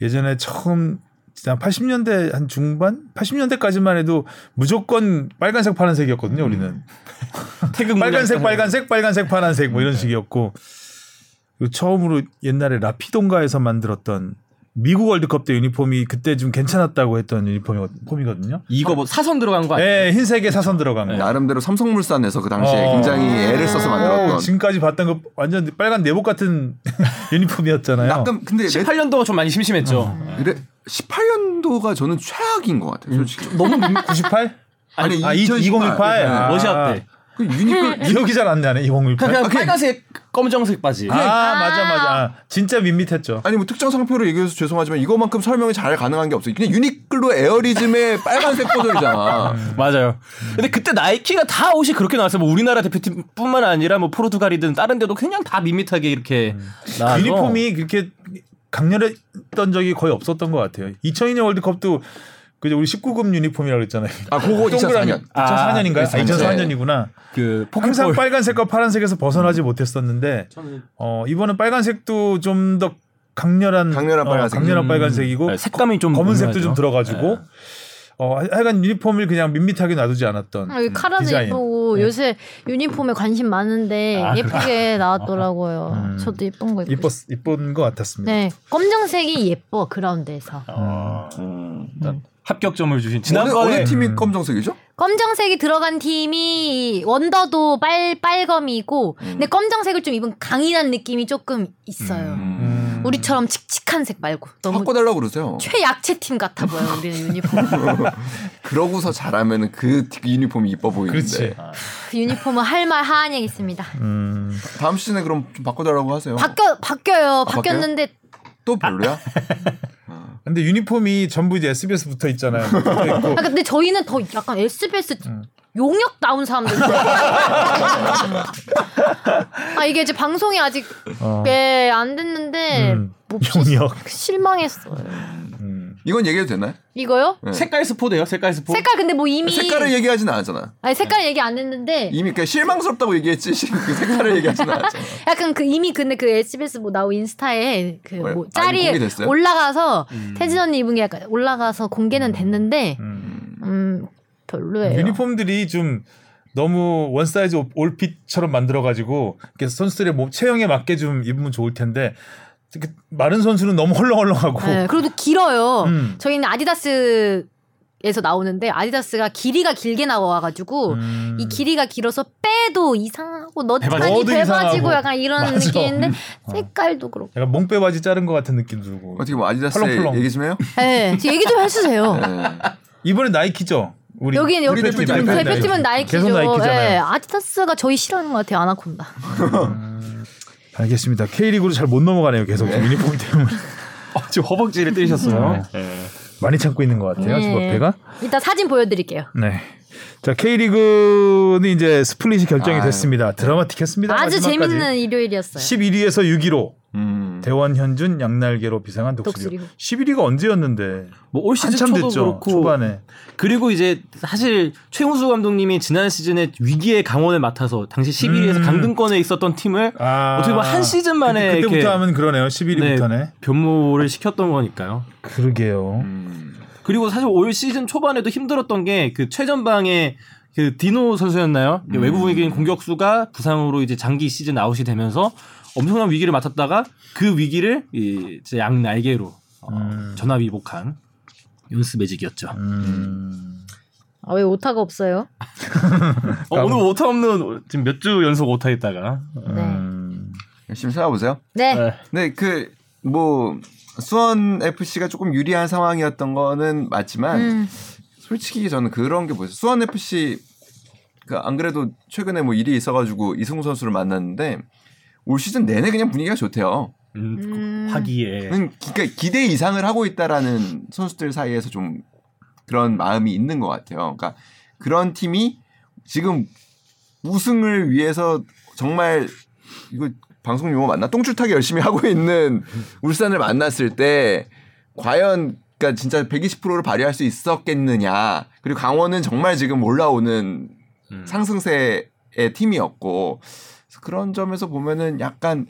예전에 처음 진짜 80년대 한 중반, 80년대까지만 해도 무조건 빨간색, 파란색이었거든요. 우리는 태극 빨간색, 빨간색, 빨간색, 파란색 뭐 이런 식이었고 처음으로 옛날에 라피동가에서 만들었던 미국 월드컵 때 유니폼이 그때 좀 괜찮았다고 했던 유니폼이거든요. 이거 뭐 사선 들어간 거 아니에요? 네, 흰색에 사선 들어간 거. 나름대로 삼성물산에서 그 당시에 어. 굉장히 애를 써서 만들었던. 어, 지금까지 봤던 거 완전 빨간 내복 같은 유니폼이었잖아요. 약간 근데 레, 18년도가 좀 많이 심심했죠. 어. 레, 18년도가 저는 최악인 것 같아요. 솔직히. 너무 98? 아니, 아, 2018. 2018. 네. 아. 러시아 때. 그 유니클 기억이 잘 안 나네. 2018. 그냥 빨간색 검정색 바지. 아, 맞아 맞아. 아, 진짜 밋밋했죠. 아니 뭐 특정 상표로 얘기해서 죄송하지만 이거만큼 설명이 잘 가능한 게 없어요. 그냥 유니클로 에어리즘의 빨간색 버전이잖아. 맞아요. 근데 그때 나이키가 다 옷이 그렇게 나왔어요. 뭐 우리나라 대표팀뿐만 아니라 뭐 포르투갈이든 다른 데도 그냥 다 밋밋하게 이렇게 나와서 유니폼이 그렇게 강렬했던 적이 거의 없었던 것 같아요. 2002년 월드컵도 그죠 우리 19금 유니폼이라고 그랬잖아요. 아, 그거 2004년. 2004년인가요? 아, 아, 2004년이구나. 그 항상 포켓볼 빨간색과 파란색에서 벗어나지 못했었는데 어, 이번엔 빨간색도 좀 더 강렬한 강렬한 어, 빨간색. 강렬한 음. 빨간색이고 네, 색감이 좀 검은색도 중요하죠. 좀 들어가지고 어, 하- 하여간 유니폼을 그냥 밋밋하게 놔두지 않았던 아, 여기 카라도 디자인. 예쁘고 네. 요새 유니폼에 관심 많은데 아, 예쁘게 나왔더라고요. 음. 저도 예쁜 거 입고 이뻤. 이쁜 것 같았습니다. 네, 검정색이 예뻐 그라운드에서. 어, 음. 합격점을 주신 지난번에 어느 팀이 음. 검정색이죠? 검정색이 들어간 팀이 원더도 빨 빨검이고, 근데 검정색을 좀 입은 강인한 느낌이 조금 있어요. 음. 우리처럼 칙칙한 색 말고 너무 바꿔달라고 그러세요. 최약체 팀 같아 보여 우리는 유니폼. 그러고서 잘하면 그 유니폼이 이뻐 보이는데. 그렇지. 유니폼은 할 말 하한이 있습니다. 음. 다음 시즌에 그럼 좀 바꿔달라고 하세요. 바뀌어 바뀌어요. 바뀌어요? 바뀌었는데 또 별로야? 근데 유니폼이 전부 이제 SBS 붙어 있잖아요. 아, 근데 저희는 더 약간 SBS 음. 용역 나온 사람들인데. 아 이게 이제 방송이 아직 어. 꽤안 됐는데 음. 몹시 용역. 실망했어요. 음. 이건 얘기해도 되나요? 이거요? 네. 색깔 스포돼요. 색깔 스포. 색깔 근데 뭐 이미 색깔을 얘기하진 않았잖아. 아니 색깔 얘기 안 했는데 이미 그냥 실망스럽다고 얘기했지 시- 그 색깔을 얘기하진 않았잖아. 약간 그 이미 근데 그 SBS 뭐 나오 인스타에 그 왜? 뭐 아, 짤이 공개됐어요? 올라가서 음. 태진 언니 입은 게 약간 올라가서 공개는 됐는데 음. 음 별로예요. 유니폼들이 좀 너무 one size all fit처럼 만들어가지고 이렇게 선수들의 몸 체형에 맞게 좀 입으면 좋을 텐데 그 마른 선수는 너무 헐렁헐렁하고 네, 그래도 길어요. 음. 저희는 아디다스 에서 나오는데 아디다스가 길이가 길게 나와가지고 음. 이 길이가 길어서 빼도 이상하고 배바지고 이상하고. 약간 이런 맞아. 느낌인데 색깔도 그렇고. 약간 몸뻬 바지 자른 것 같은 느낌 들고 어떻게 뭐 아디다스 펄렁펄렁. 얘기 좀 해요? 네, 얘기 좀 해주세요. 네. 이번에 나이키죠. 우리 여기는 여기 우리 대표팀, 대표팀 대표팀은 나이키. 나이키죠. 계속 나이키잖아요. 예, 아디다스가 저희 싫어하는 것 같아요. 아나콘다. 알겠습니다. K리그로 잘 못 넘어가네요. 계속 유니폼 때문에 어, 지금 허벅지를 때리셨어요. 많이 참고 있는 것 같아요. 네. 주바페가. 이따 사진 보여드릴게요. 네. 자 K리그는 이제 스플릿이 결정이 아유. 됐습니다. 드라마틱했습니다. 아주 마지막까지. 재밌는 일요일이었어요. 11위에서 6위로 음. 대원 현준 양날개로 비상한 독수리. 독수리호. 11위가 언제였는데? 뭐올 시즌 한참 초도 됐죠. 그렇고 초반에. 그리고 이제 사실 최용수 감독님이 지난 시즌에 위기의 강원을 맡아서 당시 11위에서 음. 강등권에 있었던 팀을 아, 어떻게 보면 한 시즌 만에 그 때, 부터 이렇게 하면 그러네요. 11위부터네. 변모를 시켰던 거니까요. 그러게요. 음. 그리고 사실 올 시즌 초반에도 힘들었던 게 그 최전방에 그 디노 선수였나요? 음. 외국인 공격수가 부상으로 이제 장기 시즌 아웃이 되면서 엄청난 위기를 맡았다가 그 위기를 이 이제 양 날개로 어, 음. 전화위복한 연스 매직이었죠. 음. 아, 왜 오타가 없어요? 어, 오늘 오타 없는 지금 몇 주 연속 오타 있다가 네. 음. 열심히 찾아보세요. 네. 네. 근데 그뭐 수원 FC가 조금 유리한 상황이었던 거는 맞지만 음. 솔직히 저는 그런 게 보였어요. 수원 FC 그안 그래도 최근에 뭐 일이 있어가지고 이승우 선수를 만났는데 올 시즌 내내 그냥 분위기가 좋대요. 음, 음. 화기에 음, 그러니까 기대 이상을 하고 있다라는 선수들 사이에서 좀 그런 마음이 있는 것 같아요. 그러니까 그런 팀이 지금 우승을 위해서 정말 이거 방송 용어 맞나? 똥줄타기 열심히 하고 있는 울산을 만났을 때 과연 그러니까 진짜 120%를 발휘할 수 있었겠느냐. 그리고 강원은 정말 지금 올라오는 음. 상승세의 팀이었고 그런 점에서 보면은 약간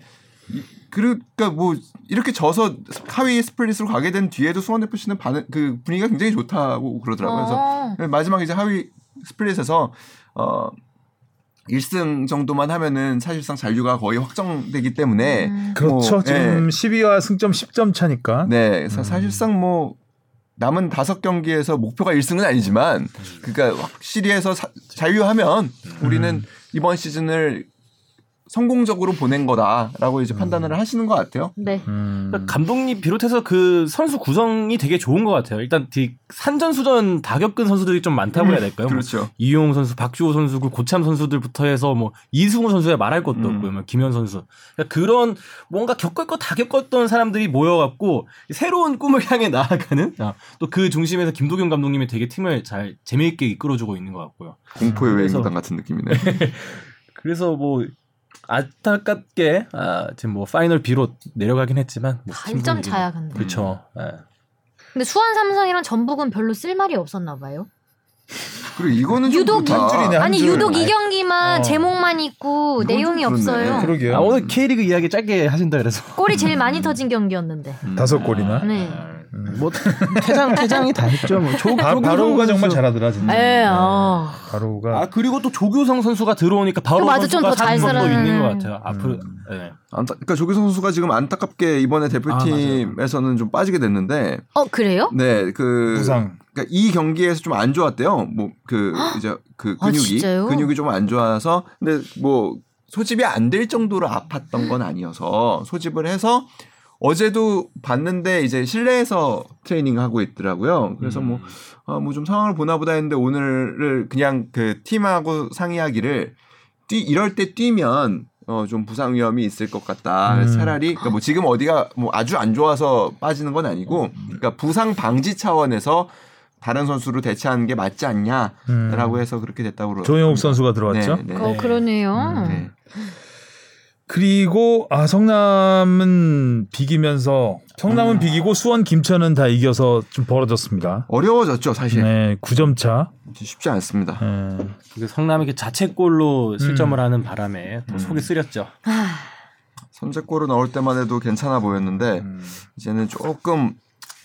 이- 그러니까 뭐 이렇게 져서 하위 스플릿으로 가게 된 뒤에도 수원 FC는 반응 그 분위기가 굉장히 좋다고 그러더라고요. 어. 그래서 마지막 이제 하위 스플릿에서 어 1승 정도만 하면은 사실상 잔류가 거의 확정되기 때문에 음. 그렇죠. 뭐, 지금 예. 10위와 승점 10점 차니까. 네, 그래서 사실상 뭐 남은 다섯 경기에서 목표가 1승은 아니지만 그러니까 확실히 해서 사- 잔류하면 우리는 이번 시즌을 성공적으로 보낸 거다라고 이제 판단을 하시는 것 같아요. 네. 음. 그러니까 감독님 비롯해서 그 선수 구성이 되게 좋은 것 같아요. 일단 디- 산전수전 다 겪은 선수들이 좀 많다고 해야 될까요? 뭐 그렇죠. 이용 선수, 박주호 선수, 그 고참 선수들부터 해서 뭐 이승우 선수야 말할 것도 음. 없고요. 뭐 김현 선수. 그러니까 그런 뭔가 겪을 거 다 겪었던 사람들이 모여갖고 새로운 꿈을 향해 나아가는 또그 중심에서 김도경 감독님이 되게 팀을 잘 재미있게 이끌어주고 있는 것 같고요. 공포의 여행단 같은 느낌이네. 그래서 뭐 안타깝게 아, 지금 뭐 파이널 B로 내려가긴 했지만 뭐 단점 충분히 차야 근데. 그렇죠. 근데 수원 삼성이랑 전북은 별로 쓸 말이 없었나 봐요. 그리고 이거는 좀 유독. 한 줄이네, 한 아니 줄. 유독 이 경기만 어. 제목만 있고 내용이. 없어요. 그러게요. 아, 오늘 K리그 이야기 짧게 하신다 그래서 골이 제일 많이 터진 경기였는데. 음. 다섯 골이나. 네. 뭐 퇴장 퇴장이 다 했죠. 뭐 조, 바, 바로우가 정말. 잘하더라 진짜. 예, 어. 바로우가 아 그리고 또 조규성 선수가 들어오니까 바로 또 맞아, 선수가 잘 사는 것도 살아나는. 있는 것 같아요. 앞으로 네. 안타, 그러니까 조규성 선수가 지금 안타깝게 이번에 대표팀에서는 좀 빠지게 됐는데, 어, 그래요? 네, 그 부상. 그러니까 이 경기에서 좀 안 좋았대요. 뭐 그 이제 그 아, 근육이 진짜요? 근육이 좀 안 좋아서 근데 뭐 소집이 안 될 정도로 아팠던 건 아니어서 소집을 해서 어제도 봤는데 이제 실내에서 트레이닝 하고 있더라고요. 그래서 뭐뭐좀 상황을 보나 보다 했는데 오늘을 그냥 그 팀하고 상의하기를 뛰 이럴 때 뛰면 어 좀 부상 위험이 있을 것 같다. 음. 차라리 그러니까 뭐 지금 어디가 뭐 아주 안 좋아서 빠지는 건 아니고 그러니까 부상 방지 차원에서 다른 선수로 대체하는 게 맞지 않냐라고 음. 해서 그렇게 됐다고 그러. 조영욱 선수가 들어왔죠. 네, 네. 어, 그러네요. 네. 그리고 아 성남은 비기면서 성남은 비기고 수원 김천은 다 이겨서 좀 벌어졌습니다. 어려워졌죠 사실 네, 9점 차. 쉽지 않습니다. 네. 그 성남이 이렇게 자책골로 실점을 음. 하는 바람에 또 속이 쓰렸죠. 아, 선제골을 넣을 때만 해도 괜찮아 보였는데 음. 이제는 조금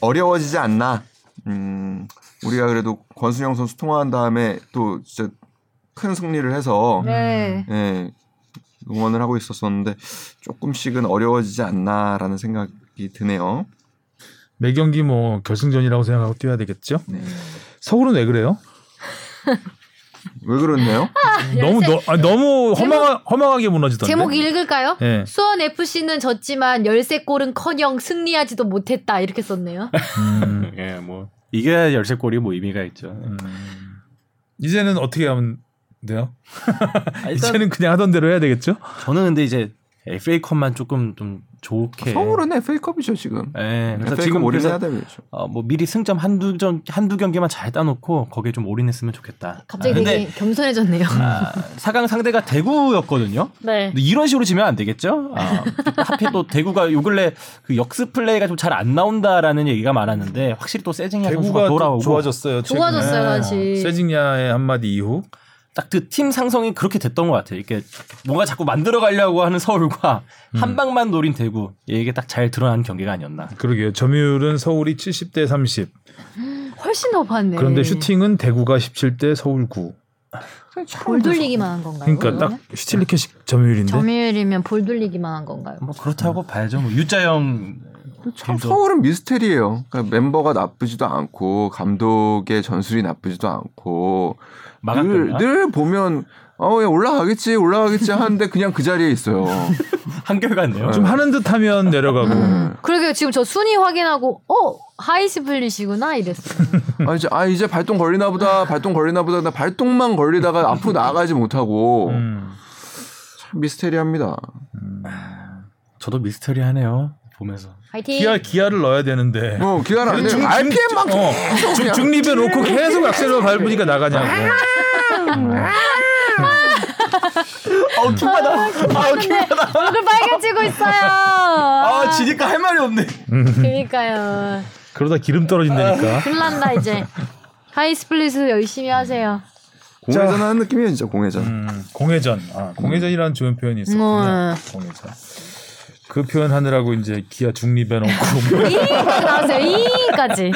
어려워지지 않나. 음, 우리가 그래도 권순영 선수 통화한 다음에 또 진짜 큰 승리를 해서 네. 예, 응원을 하고 있었었는데 조금씩은 어려워지지 않나라는 생각이 드네요. 매 경기 뭐 결승전이라고 생각하고 뛰어야 되겠죠. 네. 서울은 왜 그래요? 왜 그렇네요? 너무 너, 아니, 너무 허망하, 허망하게 무너지던데. 제목 읽을까요? 네. 수원 FC는 졌지만 열세 골은커녕 승리하지도 못했다 이렇게 썼네요. 음, 예, 뭐 이게 열세 골이 뭐 의미가 있죠. 음. 이제는 어떻게 하면 돼요? 아, 이제는 그냥 하던 대로 해야 되겠죠? 저는 근데 이제 FA컵만 조금 좀 좋게. 서울은 FA컵이죠 지금. 예, 그래서 지금 올인해야 그래서 되죠. 어, 뭐 미리 승점 한두 전 한두 경기만 잘 따놓고 거기에 좀 올인했으면 좋겠다. 갑자기 아, 근데 되게 겸손해졌네요. 아, 4강 상대가 대구였거든요. 네. 근데 이런 식으로 지면 안 되겠죠? 아, 하필 또 대구가 요 근래 그 역습 플레이가 좀 잘 안 나온다라는 얘기가 많았는데 확실히 또 세징야 선수가 돌아오고 또 좋아졌어요. 최근에. 좋아졌어요, 다시. 세징야의 한마디 이후. 딱 그 팀 상성이 그렇게 됐던 것 같아요. 이렇게 뭔가 자꾸 만들어 가려고 하는 서울과 음. 한 방만 노린 대구 이게 딱 잘 드러난 경기가 아니었나. 그러게요. 점유율은 서울이 70대 30. 훨씬 더 봤네. 그런데 슈팅은 대구가 17대 서울 9. 볼 돌리기만 한 건가요? 그러니까 딱? 슈틸리케식 점유율인데. 점유율이면 볼 돌리기만 한 건가요? 뭐 그렇다고 봐야죠. 뭐 유자영 참 서울은 미스테리예요. 그러니까 멤버가 나쁘지도 않고 감독의 전술이 나쁘지도 않고 늘, 막았거든요. 늘 보면 어, 야, 올라가겠지, 올라가겠지 하는데 그냥 그 자리에 있어요. 한결같네요. 좀 하는 듯 하면 내려가고. 음. 그러게요. 지금 저 순위 확인하고 어 하이스플릿이구나 이랬어요. 아, 이제, 아, 이제 발동 걸리나 보다, 발동 걸리나 보다. 나 발동만 걸리다가 앞으로 나아가지 못하고. 음. 참 미스테리합니다. 저도 미스터리하네요. 보면서. 화이팅. 기아 기아를 넣어야 되는데. 어, 기다려. 안 돼요. RPM만 어, 중, 중립에 놓고 계속 악셀을 밟으니까 나가냐고. 아우 킹받아. 아우 킹받아. 얼굴 빨개지고 있어요. 아 지니까 할 말이 없네. 그러니까요. 그러다 기름 떨어진다니까. 큰일 난다 이제. 하이스플릿을 열심히 하세요. 공회전 하는 느낌이에요, 진짜 공회전. 음, 공회전. 아, 공회전이라는 좋은 표현이 있었군요. 음. 공회전. 그 표현 하느라고 이제 기아 중립에 놓고. 이까지 나왔어요. 이까지.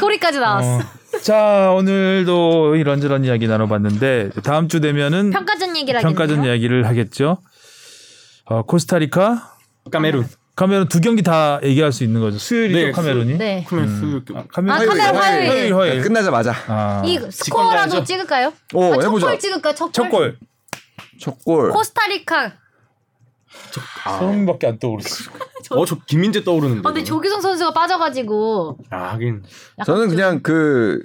소리까지 나왔어. 어. 자, 오늘도 이런저런 이야기 나눠봤는데 다음 주 되면은 평가전 얘기를 하겠네요. 평가전 이야기를 하겠죠. 어, 코스타리카, 까메룬. 카메룬 두 경기 다 얘기할 수 있는 거죠. 수요일이죠, 네, 카메룬이. 네. 그러면 수 카메룬 아, 카메룬 화요일. 화요일, 화요일. 끝나자 마자. 아, 이 스코어라도. 찍을까요? 오, 아, 첫 해보자. 골 찍을까요? 첫 골. 첫 골. 첫 골. 코스타리카. 손밖에 안 떠오르지. 어 저 김민재 떠오르는데. 아, 근데 조규성 선수가 빠져가지고 아 하긴. 저는 좀- 그냥 그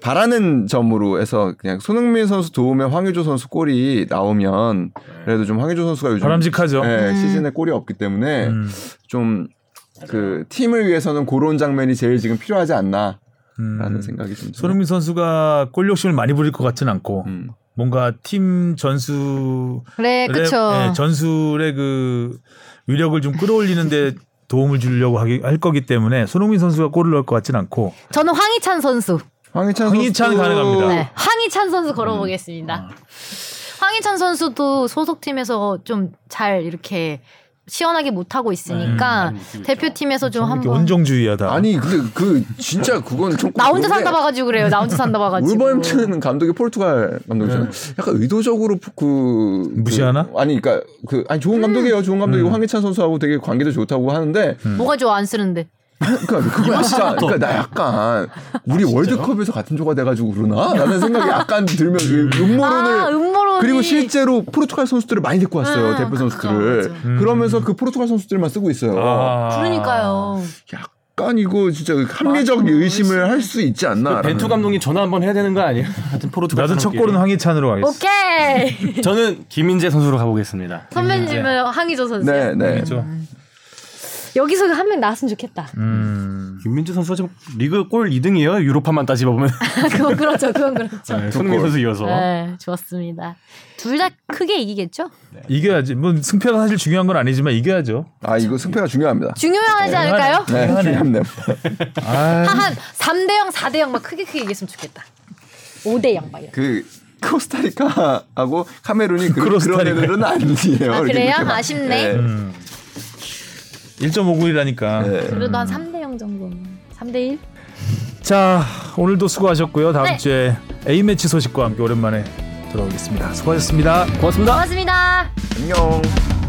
바라는 점으로 해서 그냥 손흥민 선수 도움에 황의조 선수 골이 나오면 그래도 좀 황의조 선수가 요즘 바람직하죠. 네, 음. 시즌에 골이 없기 때문에 음, 좀그 팀을 위해서는 그런 장면이 제일 지금 필요하지 않나 라는 음. 생각이 좀 들어요. 손흥민 선수가 골 욕심을 많이 부릴 것 같지는 않고 음. 뭔가 팀 전수 그래, 그쵸. 네, 전술의 그 위력을 좀 끌어올리는데 도움을 주려고 하기, 할 거기 때문에 손흥민 선수가 골을 넣을 것 같지는 않고 저는 황희찬 선수. 황희찬 황희찬 가능합니다. 네, 황희찬 선수 걸어보겠습니다. 황희찬 선수도 소속팀에서 좀 잘 이렇게 시원하게 못 하고 있으니까 음, 대표팀에서 좀 한번 온정주의하다. 아니 근데 그 진짜 그건 좀나 혼자 산다 봐가지고 그래요. 나 혼자 산다 봐가지고. 울버햄튼 감독이 포르투갈 감독이잖아요. 약간 의도적으로 그 무시하나? 그, 아니 그러니까 그 아니 좋은 감독이에요. 좋은 감독이고 황희찬 선수하고 되게 관계도 좋다고 하는데 뭐가 좋아 안 쓰는데. 그러니까 그거 약간 그러니까 나 약간 우리 월드컵에서 같은 조가 돼가지고 그러나? 라는 생각이 약간 들면 그 음모론을 아 음모론이. 그리고 실제로 포르투갈 선수들을 많이 데리고 왔어요. 아, 대표 선수들을. 그쵸, 그쵸. 그러면서 그 포르투갈 선수들만 쓰고 있어요. 아. 그러니까요. 약간 이거 진짜 합리적 맞아. 의심을 할 수 있지 않나? 벤투 감독님 전화 한번 해야 되는 거 아니에요? 하여튼 포르투갈 나도 첫. 골은 황희찬으로 가겠어. 오케이. 저는 김민재 선수로 가보겠습니다. 선배님은 항의조 선수. 네, 네. 그렇죠. 여기서 한 명 나왔으면 좋겠다. 음. 김민재 선수가 지금 리그 골 2등이에요. 유로파만 따지다 보면 그건 그렇죠. 그건 그렇죠. 네, 손흥민 선수 이어서. 네, 좋았습니다. 둘 다 크게 이기겠죠? 이겨야지. 뭐 승패가 사실 중요한 건 아니지만 이겨야죠. 아 이거 승패가 중요합니다. 중요하지 않을까요? 네, 중요합니다. 아, 한 3대 0, 4대 0 막 크게 크게 이겼으면 좋겠다. 5대 0 막 이렇게. 그 코스타리카하고 카메룬이 그, 그런. 애들은 아니에요. 아, 그래요? 아쉽네. 네. 음. 1.59이라니까. 네. 그래도 한 3대 0 정도는. 3대 1? 자, 오늘도 수고하셨고요. 다음 네. 주에 A 매치 소식과 함께 오랜만에 돌아오겠습니다. 수고하셨습니다. 고맙습니다. 고맙습니다. 안녕.